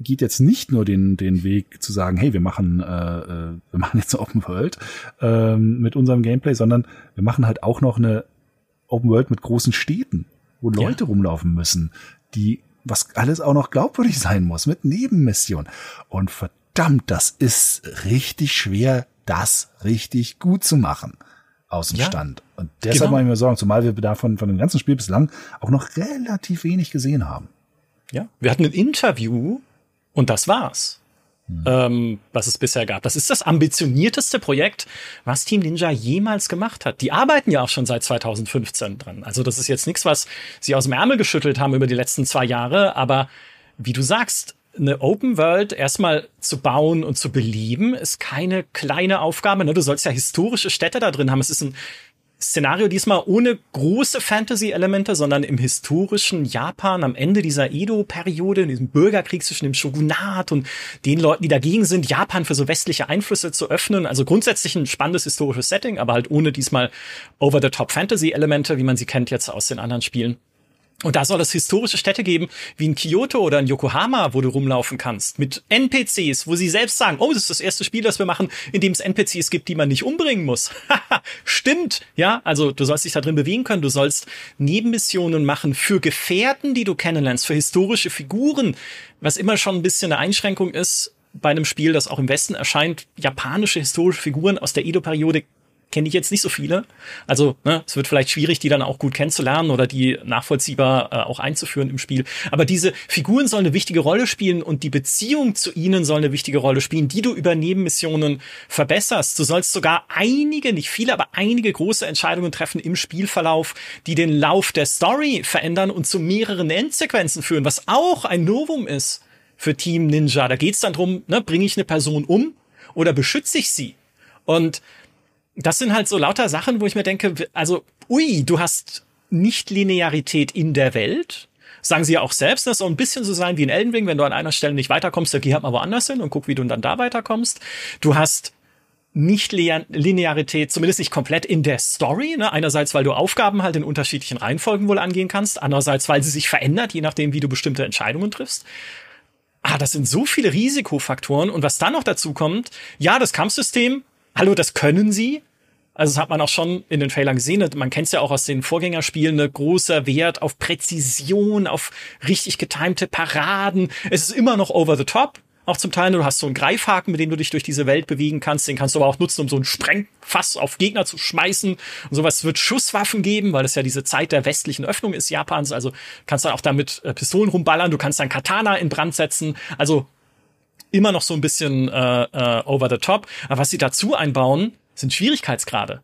A: geht jetzt nicht nur den den Weg zu sagen, hey, wir machen äh, äh wir machen jetzt eine Open World äh, mit unserem Gameplay, sondern wir machen halt auch noch eine Open World mit großen Städten, wo Leute ja. rumlaufen müssen, die, was alles auch noch glaubwürdig sein muss, mit Nebenmission. Und verdammt, das ist richtig schwer, das richtig gut zu machen. außen ja. stand. Und deshalb genau. mache ich mir Sorgen, zumal wir davon von dem ganzen Spiel bislang auch noch relativ wenig gesehen haben.
B: Ja, wir hatten ein Interview und das war's. Hm. Ähm, was es bisher gab. Das ist das ambitionierteste Projekt, was Team Ninja jemals gemacht hat. Die arbeiten ja auch schon seit 2015 dran. Also das ist jetzt nichts, was sie aus dem Ärmel geschüttelt haben über die letzten zwei Jahre. Aber wie du sagst, eine Open World erstmal zu bauen und zu beleben, ist keine kleine Aufgabe. Ne? Du sollst ja historische Städte da drin haben. Es ist ein Szenario diesmal ohne große Fantasy-Elemente, sondern im historischen Japan am Ende dieser Edo-Periode, in diesem Bürgerkrieg zwischen dem Shogunat und den Leuten, die dagegen sind, Japan für so westliche Einflüsse zu öffnen. Also grundsätzlich ein spannendes historisches Setting, aber halt ohne diesmal over-the-top-Fantasy-Elemente, wie man sie kennt jetzt aus den anderen Spielen. Und da soll es historische Städte geben, wie in Kyoto oder in Yokohama, wo du rumlaufen kannst, mit NPCs, wo sie selbst sagen, oh, das ist das erste Spiel, das wir machen, in dem es NPCs gibt, die man nicht umbringen muss. Stimmt, ja, also du sollst dich da drin bewegen können, du sollst Nebenmissionen machen für Gefährten, die du kennenlernst, für historische Figuren, was immer schon ein bisschen eine Einschränkung ist bei einem Spiel, das auch im Westen erscheint, japanische historische Figuren aus der Edo-Periode kenne ich jetzt nicht so viele. Also ne, es wird vielleicht schwierig, die dann auch gut kennenzulernen oder die nachvollziehbar äh, auch einzuführen im Spiel. Aber diese Figuren sollen eine wichtige Rolle spielen und die Beziehung zu ihnen soll eine wichtige Rolle spielen, die du über Nebenmissionen verbesserst. Du sollst sogar einige, nicht viele, aber einige große Entscheidungen treffen im Spielverlauf, die den Lauf der Story verändern und zu mehreren Endsequenzen führen, was auch ein Novum ist für Team Ninja. Da geht's dann drum, ne, bringe ich eine Person um oder beschütze ich sie? Und das sind halt so lauter Sachen, wo ich mir denke, also, ui, du hast Nicht-Linearität in der Welt. Sagen sie ja auch selbst, das soll ein bisschen so sein wie in Elden Ring, wenn du an einer Stelle nicht weiterkommst, dann geh halt mal woanders hin und guck, wie du dann da weiterkommst. Du hast nicht Linearität, zumindest nicht komplett in der Story. Ne? Einerseits, weil du Aufgaben halt in unterschiedlichen Reihenfolgen wohl angehen kannst. Andererseits, weil sie sich verändert, je nachdem, wie du bestimmte Entscheidungen triffst. Ah, das sind so viele Risikofaktoren. Und was dann noch dazu kommt, ja, das Kampfsystem hallo, das können sie. Also das hat man auch schon in den Trailern gesehen. Man kennt es ja auch aus den Vorgängerspielen, ne großer Wert auf Präzision, auf richtig getimte Paraden. Es ist immer noch over the top. Auch zum Teil, du hast so einen Greifhaken, mit dem du dich durch diese Welt bewegen kannst. Den kannst du aber auch nutzen, um so ein Sprengfass auf Gegner zu schmeißen. Und sowas wird Schusswaffen geben, weil das ja diese Zeit der westlichen Öffnung ist Japans. Also kannst du auch damit äh, Pistolen rumballern. Du kannst dann Katana in Brand setzen. Also immer noch so ein bisschen äh, äh, over the top. Aber was sie dazu einbauen, sind Schwierigkeitsgrade.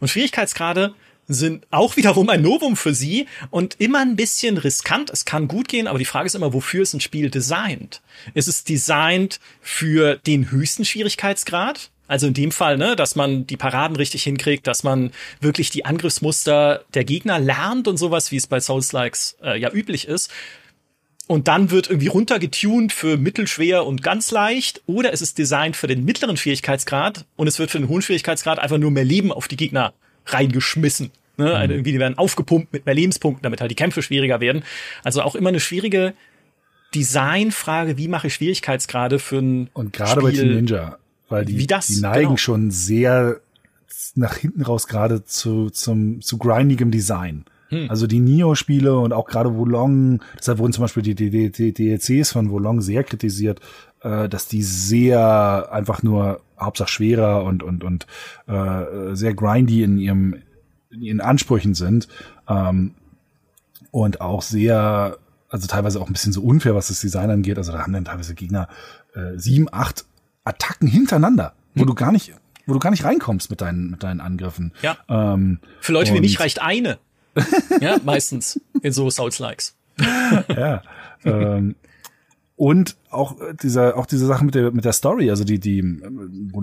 B: Und Schwierigkeitsgrade sind auch wiederum ein Novum für sie und immer ein bisschen riskant. Es kann gut gehen, aber die Frage ist immer, wofür ist ein Spiel designt? Ist es designt für den höchsten Schwierigkeitsgrad? Also in dem Fall, ne, dass man die Paraden richtig hinkriegt, dass man wirklich die Angriffsmuster der Gegner lernt und sowas, wie es bei Souls-Likes äh, ja üblich ist und dann wird irgendwie runtergetuned für mittelschwer und ganz leicht oder es ist designt für den mittleren Schwierigkeitsgrad und es wird für den hohen Schwierigkeitsgrad einfach nur mehr Leben auf die Gegner reingeschmissen. Ne? Mhm. Also irgendwie die werden aufgepumpt mit mehr Lebenspunkten, damit halt die Kämpfe schwieriger werden. Also auch immer eine schwierige Designfrage, wie mache ich Schwierigkeitsgrade für ein
A: Und gerade bei Team Ninja, weil die, das, die neigen genau. schon sehr nach hinten raus gerade zu, zum, zu grindigem Design. Hm. Also die Nio-Spiele und auch gerade Wolong, deshalb wurden zum Beispiel die, die, die DLCs von Wolong sehr kritisiert, äh, dass die sehr einfach nur Hauptsache schwerer und und und äh, sehr grindy in ihrem in ihren Ansprüchen sind ähm, und auch sehr also teilweise auch ein bisschen so unfair, was das Design angeht. Also da haben dann teilweise Gegner äh, sieben, acht Attacken hintereinander, wo hm. du gar nicht wo du gar nicht reinkommst mit deinen, mit deinen Angriffen.
B: Ja. Ähm, Für Leute wie mich reicht eine. ja, meistens in so Souls-Likes.
A: ja. Ähm, und auch dieser, auch diese Sache mit der, mit der Story, also die, die,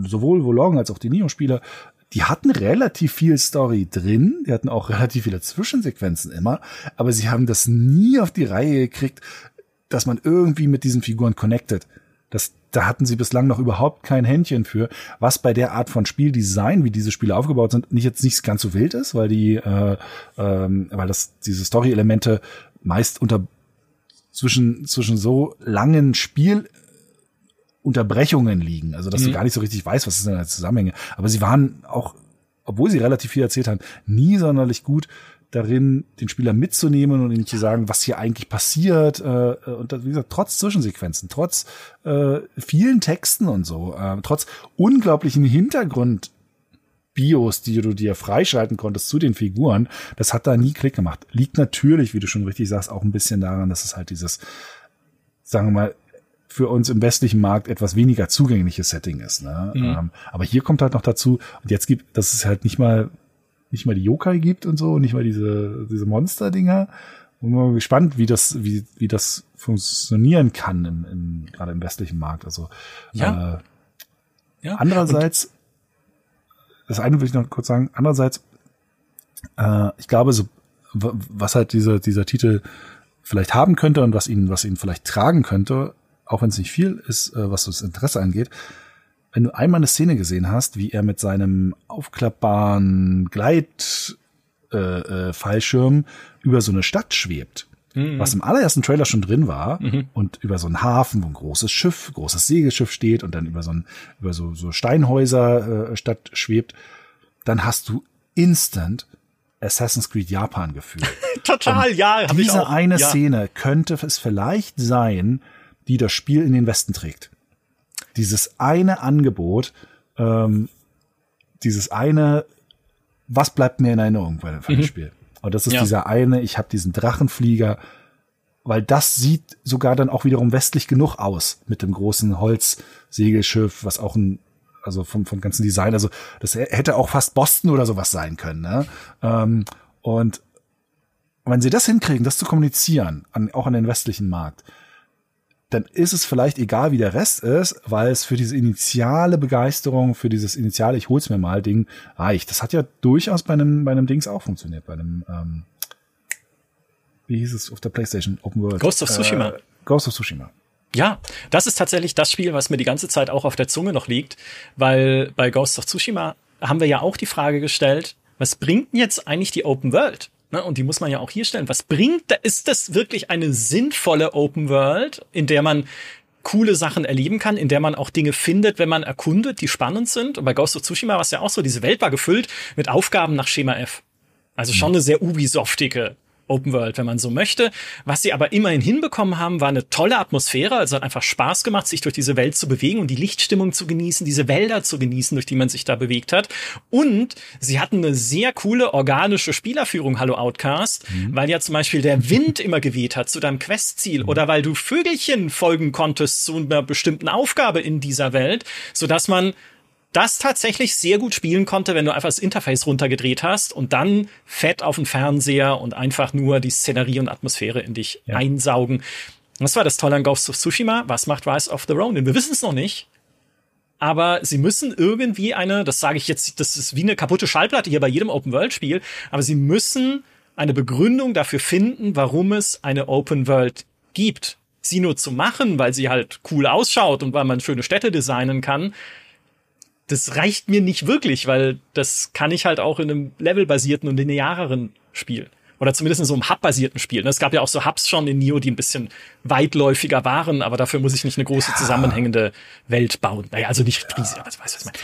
A: sowohl Wolong als auch die Neo-Spieler, die hatten relativ viel Story drin, die hatten auch relativ viele Zwischensequenzen immer, aber sie haben das nie auf die Reihe gekriegt, dass man irgendwie mit diesen Figuren connected. Das, da hatten sie bislang noch überhaupt kein Händchen für, was bei der Art von Spieldesign, wie diese Spiele aufgebaut sind, nicht jetzt nicht ganz so wild ist, weil die, äh, ähm, weil das diese Story-Elemente meist unter zwischen zwischen so langen Spielunterbrechungen liegen, also dass mhm. du gar nicht so richtig weißt, was ist denn da Zusammenhänge. Aber sie waren auch, obwohl sie relativ viel erzählt haben, nie sonderlich gut darin, den Spieler mitzunehmen und ihm zu sagen, was hier eigentlich passiert. Äh, und wie gesagt, trotz Zwischensequenzen, trotz äh, vielen Texten und so, äh, trotz unglaublichen Hintergrund Bios, die du dir freischalten konntest zu den Figuren, das hat da nie Klick gemacht. Liegt natürlich, wie du schon richtig sagst, auch ein bisschen daran, dass es halt dieses, sagen wir mal, für uns im westlichen Markt etwas weniger zugängliches Setting ist. Ne? Mhm. Ähm, aber hier kommt halt noch dazu, und jetzt gibt, dass es halt nicht mal, nicht mal die Yokai gibt und so, und nicht mal diese, diese Monster-Dinger. Und mal gespannt, wie das, wie, wie das funktionieren kann im, im, gerade im westlichen Markt. Also, ja. Äh, ja. Andererseits, und das eine will ich noch kurz sagen, andererseits, äh, ich glaube, so, was halt dieser, dieser Titel vielleicht haben könnte und was ihn, was ihn vielleicht tragen könnte, auch wenn es nicht viel ist, äh, was das Interesse angeht, wenn du einmal eine Szene gesehen hast, wie er mit seinem aufklappbaren Gleitfallschirm äh, äh, über so eine Stadt schwebt, mhm. was im allerersten Trailer schon drin war mhm. und über so einen Hafen, wo ein großes Schiff, großes Segelschiff steht und dann über so ein, über so, so Steinhäuser äh, Stadt schwebt, dann hast du instant Assassin's Creed Japan gefühlt.
B: Total, und ja.
A: Diese eine ja. Szene könnte es vielleicht sein, die das Spiel in den Westen trägt. Dieses eine Angebot, ähm, dieses eine, was bleibt mir in Erinnerung bei dem mhm. Spiel? Und das ist ja. dieser eine, ich habe diesen Drachenflieger, weil das sieht sogar dann auch wiederum westlich genug aus mit dem großen Holzsegelschiff, was auch ein also vom, vom ganzen Design, also das hätte auch fast Boston oder sowas sein können. Ne? Ähm, und wenn sie das hinkriegen, das zu kommunizieren, an, auch an den westlichen Markt, dann ist es vielleicht egal, wie der Rest ist, weil es für diese initiale Begeisterung, für dieses initiale Ich hol's mir mal Ding reicht. Das hat ja durchaus bei einem, bei einem Dings auch funktioniert, bei einem, ähm, wie hieß es auf der Playstation Open World?
B: Ghost of Tsushima. Äh,
A: Ghost of Tsushima.
B: Ja, das ist tatsächlich das Spiel, was mir die ganze Zeit auch auf der Zunge noch liegt, weil bei Ghost of Tsushima haben wir ja auch die Frage gestellt, was bringt jetzt eigentlich die Open World? Ne, und die muss man ja auch hier stellen. Was bringt, da ist das wirklich eine sinnvolle Open World, in der man coole Sachen erleben kann, in der man auch Dinge findet, wenn man erkundet, die spannend sind. Und bei Ghost of Tsushima war es ja auch so, diese Welt war gefüllt mit Aufgaben nach Schema F. Also schon mhm. eine sehr Ubisoftige Open World, wenn man so möchte. Was sie aber immerhin hinbekommen haben, war eine tolle Atmosphäre. Also hat einfach Spaß gemacht, sich durch diese Welt zu bewegen und die Lichtstimmung zu genießen, diese Wälder zu genießen, durch die man sich da bewegt hat. Und sie hatten eine sehr coole organische Spielerführung, Hallo Outcast, mhm. weil ja zum Beispiel der Wind immer geweht hat zu deinem Questziel mhm. oder weil du Vögelchen folgen konntest zu einer bestimmten Aufgabe in dieser Welt, sodass man das tatsächlich sehr gut spielen konnte, wenn du einfach das Interface runtergedreht hast und dann fett auf den Fernseher und einfach nur die Szenerie und Atmosphäre in dich ja. einsaugen. Das war das Tolle an Ghost of Tsushima. Was macht Rise of the Ronin? Wir wissen es noch nicht. Aber sie müssen irgendwie eine, das sage ich jetzt, das ist wie eine kaputte Schallplatte hier bei jedem Open-World-Spiel, aber sie müssen eine Begründung dafür finden, warum es eine Open World gibt. Sie nur zu machen, weil sie halt cool ausschaut und weil man schöne Städte designen kann, das reicht mir nicht wirklich, weil das kann ich halt auch in einem levelbasierten und lineareren Spiel. Oder zumindest in so einem Hub-basierten Spiel. Ne? Es gab ja auch so Hubs schon in Neo, die ein bisschen weitläufiger waren, aber dafür muss ich nicht eine große zusammenhängende Welt bauen. Naja, also nicht riesig, aber
A: du weißt, was ich meine.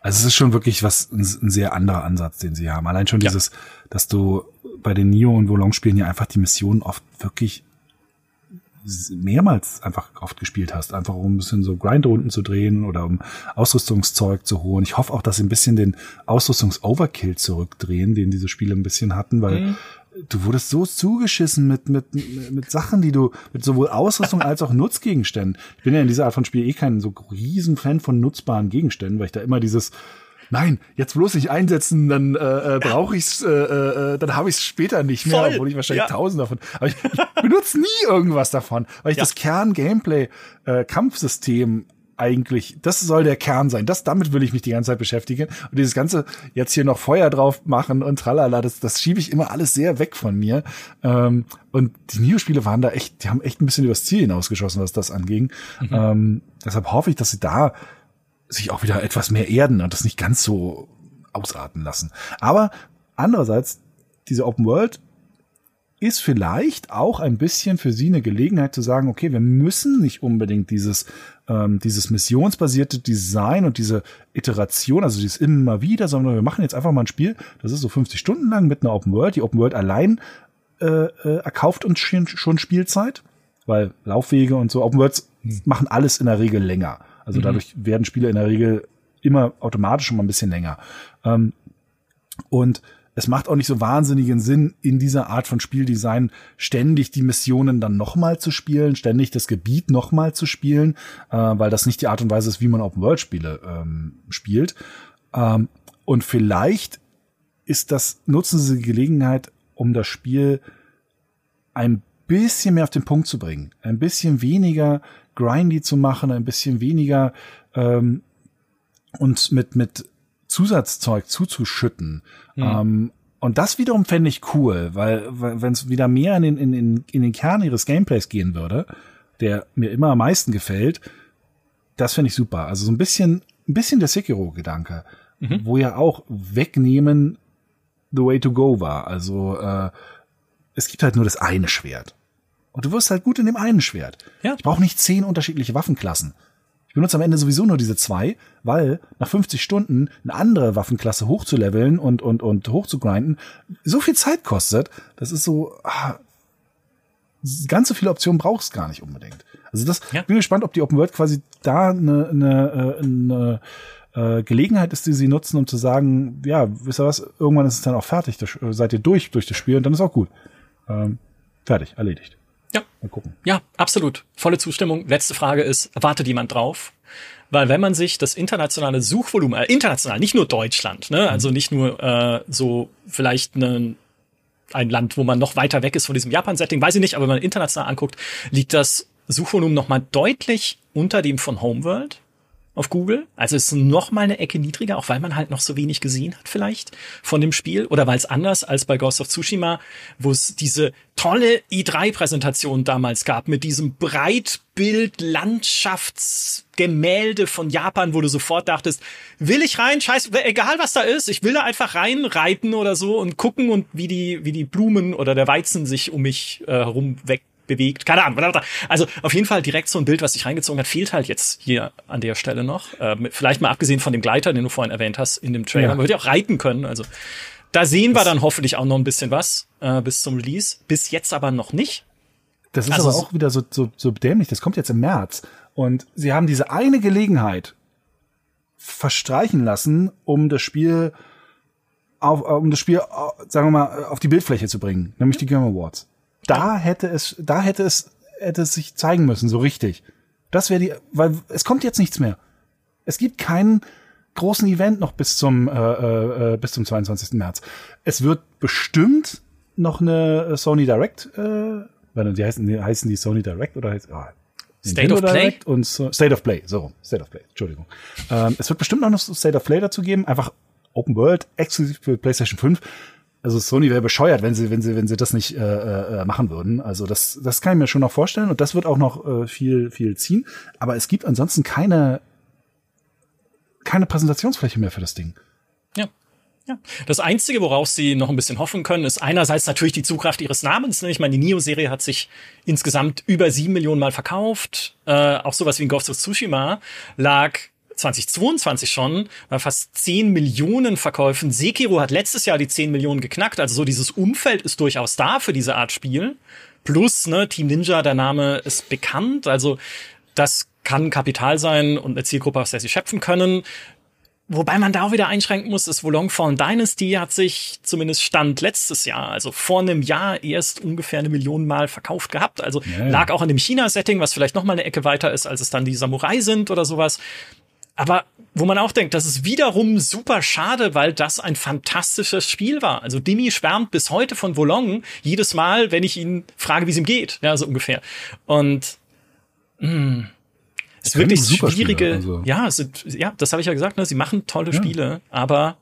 A: Also es ist schon wirklich was, ein, ein, sehr anderer Ansatz, den sie haben. Allein schon dieses, ja. dass du bei den Neo und Wolong Spielen ja einfach die Missionen oft wirklich mehrmals einfach oft gespielt hast, einfach um ein bisschen so Grindrunden zu drehen oder um Ausrüstungszeug zu holen. Ich hoffe auch, dass sie ein bisschen den Ausrüstungs-Overkill zurückdrehen, den diese Spiele ein bisschen hatten, weil mhm. du wurdest so zugeschissen mit, mit, mit Sachen, die du, mit sowohl Ausrüstung als auch Nutzgegenständen. Ich bin ja in dieser Art von Spiel eh kein so riesen Fan von nutzbaren Gegenständen, weil ich da immer dieses, nein, jetzt bloß nicht einsetzen, dann äh, äh, brauche ich's, äh, äh, dann habe ich es später nicht mehr, Voll. obwohl ich wahrscheinlich ja. tausend davon. Aber ich, ich benutze nie irgendwas davon, weil ich ja. das Kern-Gameplay-Kampfsystem eigentlich, das soll der Kern sein. Das, damit will ich mich die ganze Zeit beschäftigen. Und dieses ganze jetzt hier noch Feuer drauf machen und tralala, das, das schiebe ich immer alles sehr weg von mir. Ähm, und die Neo-Spiele waren da echt, die haben echt ein bisschen übers Ziel hinausgeschossen, was das anging. Mhm. Ähm, deshalb hoffe ich, dass sie da sich auch wieder etwas mehr erden und das nicht ganz so ausarten lassen. Aber andererseits, diese Open World ist vielleicht auch ein bisschen für sie eine Gelegenheit zu sagen, okay, wir müssen nicht unbedingt dieses, ähm, dieses missionsbasierte Design und diese Iteration, also dieses immer wieder, sondern wir machen jetzt einfach mal ein Spiel, das ist so 50 Stunden lang mit einer Open World. Die Open World allein äh, äh, erkauft uns schon, schon Spielzeit, weil Laufwege und so Open Worlds machen alles in der Regel länger. Also mhm. dadurch werden Spiele in der Regel immer automatisch schon mal ein bisschen länger. Ähm, und es macht auch nicht so wahnsinnigen Sinn, in dieser Art von Spieldesign ständig die Missionen dann nochmal zu spielen, ständig das Gebiet nochmal zu spielen, äh, weil das nicht die Art und Weise ist, wie man Open-World-Spiele ähm, spielt. Ähm, und vielleicht ist das, nutzen sie die Gelegenheit, um das Spiel ein bisschen mehr auf den Punkt zu bringen, ein bisschen weniger grindy zu machen, ein bisschen weniger ähm, und mit, mit Zusatzzeug zuzuschütten. Mhm. Ähm, und das wiederum fände ich cool, weil, wenn es wieder mehr in den, in, in, in den Kern ihres Gameplays gehen würde, der mir immer am meisten gefällt, das fände ich super. Also so ein bisschen, ein bisschen der Sekiro-Gedanke, mhm. wo ja auch wegnehmen the way to go war. Also äh, es gibt halt nur das eine Schwert. Und du wirst halt gut in dem einen Schwert. Ja. Ich brauche nicht zehn unterschiedliche Waffenklassen benutze am Ende sowieso nur diese zwei, weil nach 50 Stunden eine andere Waffenklasse hochzuleveln und, und, und hochzugrinden so viel Zeit kostet. Das ist so, ah, ganz so viele Optionen brauchst gar nicht unbedingt. Also das, ja. bin gespannt, ob die Open World quasi da eine, eine, eine äh, Gelegenheit ist, die sie nutzen, um zu sagen, ja, wisst ihr was, irgendwann ist es dann auch fertig, das, seid ihr durch durch das Spiel und dann ist auch gut. Ähm, fertig, erledigt.
B: Ja. Mal gucken. Ja, absolut. Volle Zustimmung. Letzte Frage ist, wartet jemand drauf? Weil wenn man sich das internationale Suchvolumen, äh, international, nicht nur Deutschland, ne, also nicht nur äh, so vielleicht eine, ein Land, wo man noch weiter weg ist von diesem Japan-Setting, weiß ich nicht, aber wenn man international anguckt, liegt das Suchvolumen noch mal deutlich unter dem von Homeworld auf Google. Also ist noch mal eine Ecke niedriger, auch weil man halt noch so wenig gesehen hat vielleicht von dem Spiel oder weil es anders als bei Ghost of Tsushima, wo es diese tolle i3-Präsentation damals gab mit diesem Breitbild Landschaftsgemälde von Japan, wo du sofort dachtest, will ich rein, scheiß, egal was da ist, ich will da einfach reinreiten oder so und gucken und wie die wie die Blumen oder der Weizen sich um mich äh, herum weg bewegt. Keine Ahnung. Also auf jeden Fall direkt so ein Bild, was sich reingezogen hat, fehlt halt jetzt hier an der Stelle noch. Äh, vielleicht mal abgesehen von dem Gleiter, den du vorhin erwähnt hast in dem Trailer. Ja. Man würde ja auch reiten können. Also da sehen das wir dann hoffentlich auch noch ein bisschen was äh, bis zum Release. Bis jetzt aber noch nicht.
A: Das ist also aber auch wieder so, so, so dämlich. Das kommt jetzt im März. Und sie haben diese eine Gelegenheit verstreichen lassen, um das Spiel auf, um das Spiel, sagen wir mal, auf die Bildfläche zu bringen, nämlich die Game Awards da hätte es, da hätte es, hätte es sich zeigen müssen, so richtig. Das wäre die, weil es kommt jetzt nichts mehr. Es gibt keinen großen Event noch bis zum, äh, äh, äh bis zum 22. März. Es wird bestimmt noch eine Sony Direct, äh, die heißen, die heißen die Sony Direct oder heißt, oh,
B: State of Play
A: und so, State of Play, so State of Play, Entschuldigung. Ähm, es wird bestimmt noch eine State of Play dazu geben, einfach Open World, exklusiv für PlayStation 5. Also Sony wäre bescheuert, wenn sie, wenn sie, wenn sie das nicht äh, äh, machen würden. Also das, das kann ich mir schon noch vorstellen und das wird auch noch äh, viel, viel ziehen. Aber es gibt ansonsten keine, keine Präsentationsfläche mehr für das Ding.
B: Ja. Ja. Das Einzige, woraus sie noch ein bisschen hoffen können, ist einerseits natürlich die Zugkraft ihres Namens. Ne? Ich meine, die Neo-Serie hat sich insgesamt über sieben Millionen Mal verkauft. Äh, auch sowas wie ein Ghost of Tsushima lag 2022 schon bei fast 10 Millionen Verkäufen. Sekiro hat letztes Jahr die 10 Millionen geknackt. Also so dieses Umfeld ist durchaus da für diese Art Spiel. Plus, ne, Team Ninja, der Name ist bekannt. Also das kann Kapital sein und eine Zielgruppe, aus der sie schöpfen können. Wobei man da auch wieder einschränken muss, ist Wolong Fallen Dynasty hat sich zumindest Stand letztes Jahr, also vor einem Jahr erst ungefähr eine Million Mal verkauft gehabt. Also ja. lag auch an dem China-Setting, was vielleicht noch mal eine Ecke weiter ist, als es dann die Samurai sind oder sowas. Aber wo man auch denkt, das ist wiederum super schade, weil das ein fantastisches Spiel war. Also Dimi schwärmt bis heute von Volong jedes Mal, wenn ich ihn frage, wie es ihm geht. Ja, so ungefähr. Und mh, hm, es ist wirklich schwierige. Also. Ja, sind, ja, das habe ich ja gesagt. Ne? Sie machen tolle ja. Spiele, aber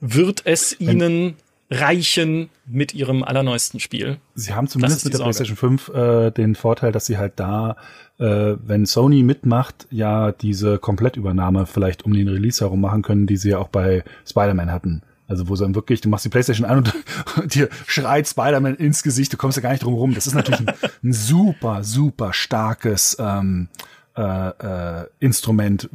B: wird es ihnen reichen mit ihrem allerneuesten Spiel.
A: Sie haben zumindest mit der PlayStation 5 äh, den Vorteil, dass sie halt da, äh, wenn Sony mitmacht, ja diese Komplettübernahme vielleicht um den Release herum machen können, die sie ja auch bei Spider-Man hatten. Also wo sie dann wirklich, du machst die Playstation an und, und dir schreit Spider-Man ins Gesicht, du kommst ja gar nicht drum rum. Das ist natürlich ein, ein super, super starkes ähm, äh, äh, Instrument,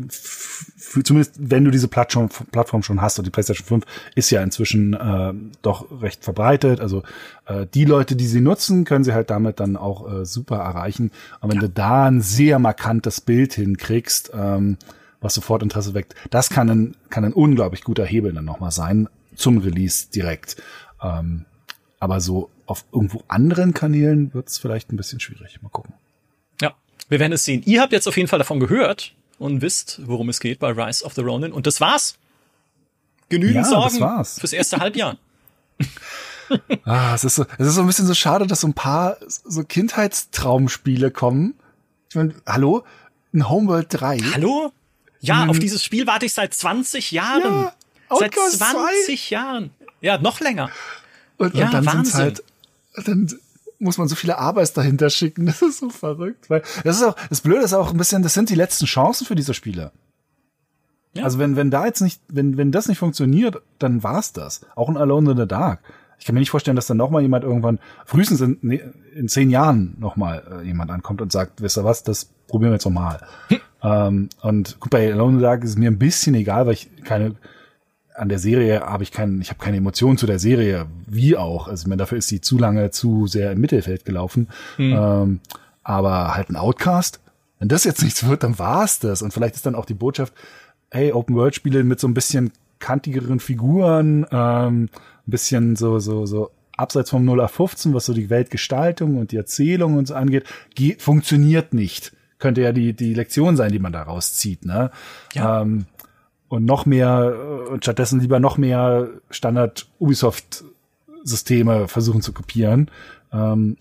A: zumindest wenn du diese Plattform, Plattform schon hast und die PlayStation 5 ist ja inzwischen äh, doch recht verbreitet. Also äh, die Leute, die sie nutzen, können sie halt damit dann auch äh, super erreichen. Und wenn ja. du da ein sehr markantes Bild hinkriegst, ähm, was sofort Interesse weckt. Das kann ein, kann ein unglaublich guter Hebel dann nochmal sein zum Release direkt. Ähm, aber so auf irgendwo anderen Kanälen wird es vielleicht ein bisschen schwierig. Mal gucken.
B: Wir werden es sehen. Ihr habt jetzt auf jeden Fall davon gehört und wisst, worum es geht bei Rise of the Ronin. Und das war's. Genügend ja, Sorgen fürs erste Halbjahr.
A: ah, es ist so, es ist so ein bisschen so schade, dass so ein paar so Kindheitstraumspiele kommen. Ich meine, hallo? Ein Homeworld 3?
B: Hallo? Ja, auf dieses Spiel warte ich seit 20 Jahren. Ja, seit 20 2. Jahren. Ja, noch länger.
A: Und, ja, und dann Wahnsinn. halt, dann muss man so viele Arbeits dahinter schicken. Das ist so verrückt. Weil das ist auch, das Blöde ist auch ein bisschen, das sind die letzten Chancen für diese Spiele. Ja. Also wenn, wenn da jetzt nicht, wenn, wenn das nicht funktioniert, dann war's das. Auch ein Alone in the Dark. Ich kann mir nicht vorstellen, dass dann nochmal jemand irgendwann, frühestens in, in zehn Jahren nochmal äh, jemand ankommt und sagt, wisst ihr was, das probieren wir jetzt nochmal. Hm. Ähm, und gut, bei Alone in the Dark ist mir ein bisschen egal, weil ich keine, an der Serie habe ich keinen, ich habe keine Emotionen zu der Serie, wie auch. Also ich meine, dafür ist sie zu lange zu sehr im Mittelfeld gelaufen. Hm. Ähm, aber halt ein Outcast. Wenn das jetzt nichts wird, dann war's das. Und vielleicht ist dann auch die Botschaft, hey, Open-World-Spiele mit so ein bisschen kantigeren Figuren, ähm, ein bisschen so, so, so abseits vom 0 auf 15, was so die Weltgestaltung und die Erzählung und so angeht, geht, funktioniert nicht. Könnte ja die, die Lektion sein, die man daraus zieht, ne? Ja. Ähm, und noch mehr, und äh, stattdessen lieber noch mehr Standard Ubisoft Systeme versuchen zu kopieren. Ähm,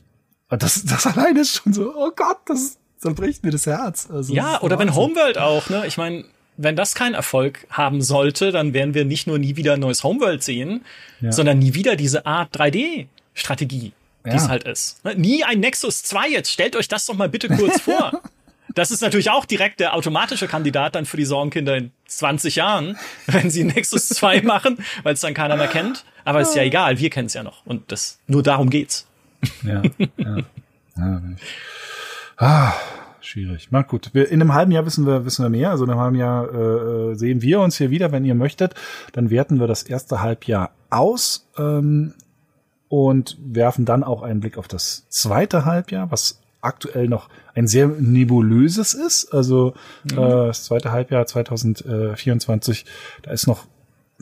A: das, das alleine ist schon so, oh Gott, das, das bricht mir das Herz.
B: Also, ja, oder wenn Homeworld auch, ne? Ich meine, wenn das keinen Erfolg haben sollte, dann werden wir nicht nur nie wieder ein neues Homeworld sehen, ja. sondern nie wieder diese Art 3D-Strategie, die ja. es halt ist. Ne, nie ein Nexus 2 jetzt. Stellt euch das doch mal bitte kurz vor. Das ist natürlich auch direkt der automatische Kandidat dann für die Sorgenkinder in 20 Jahren, wenn sie Nexus 2 machen, weil es dann keiner mehr kennt. Aber ist ja egal, wir kennen es ja noch. Und das, nur darum geht's. Ja, ja.
A: ja. Ah, schwierig. Na gut, wir, in einem halben Jahr wissen wir, wissen wir mehr. Also in einem halben Jahr äh, sehen wir uns hier wieder, wenn ihr möchtet. Dann werten wir das erste Halbjahr aus ähm, und werfen dann auch einen Blick auf das zweite Halbjahr, was aktuell noch ein sehr nebulöses ist. Also mhm. äh, das zweite Halbjahr 2024, da ist noch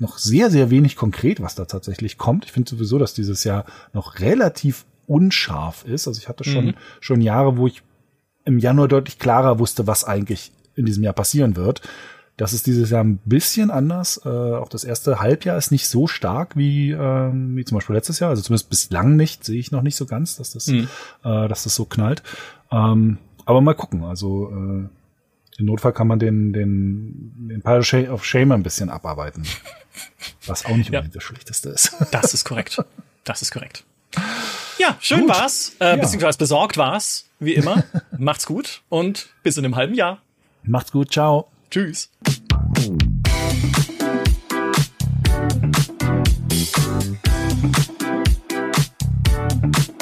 A: noch sehr, sehr wenig konkret, was da tatsächlich kommt. Ich finde sowieso, dass dieses Jahr noch relativ unscharf ist. Also ich hatte schon, mhm. schon Jahre, wo ich im Januar deutlich klarer wusste, was eigentlich in diesem Jahr passieren wird. Das ist dieses Jahr ein bisschen anders. Äh, auch das erste Halbjahr ist nicht so stark wie, äh, wie zum Beispiel letztes Jahr. Also zumindest bislang nicht, sehe ich noch nicht so ganz, dass das, mhm. äh, dass das so knallt. Ähm, aber mal gucken. Also äh, im Notfall kann man den, den, den Pile of Shame ein bisschen abarbeiten. Was auch nicht unbedingt ja. das Schlechteste ist.
B: Das ist korrekt. Das ist korrekt. Ja, schön gut. war's. Äh, ja. Beziehungsweise besorgt war's, wie immer. Macht's gut und bis in einem halben Jahr.
A: Macht's gut, ciao.
B: Tschüss.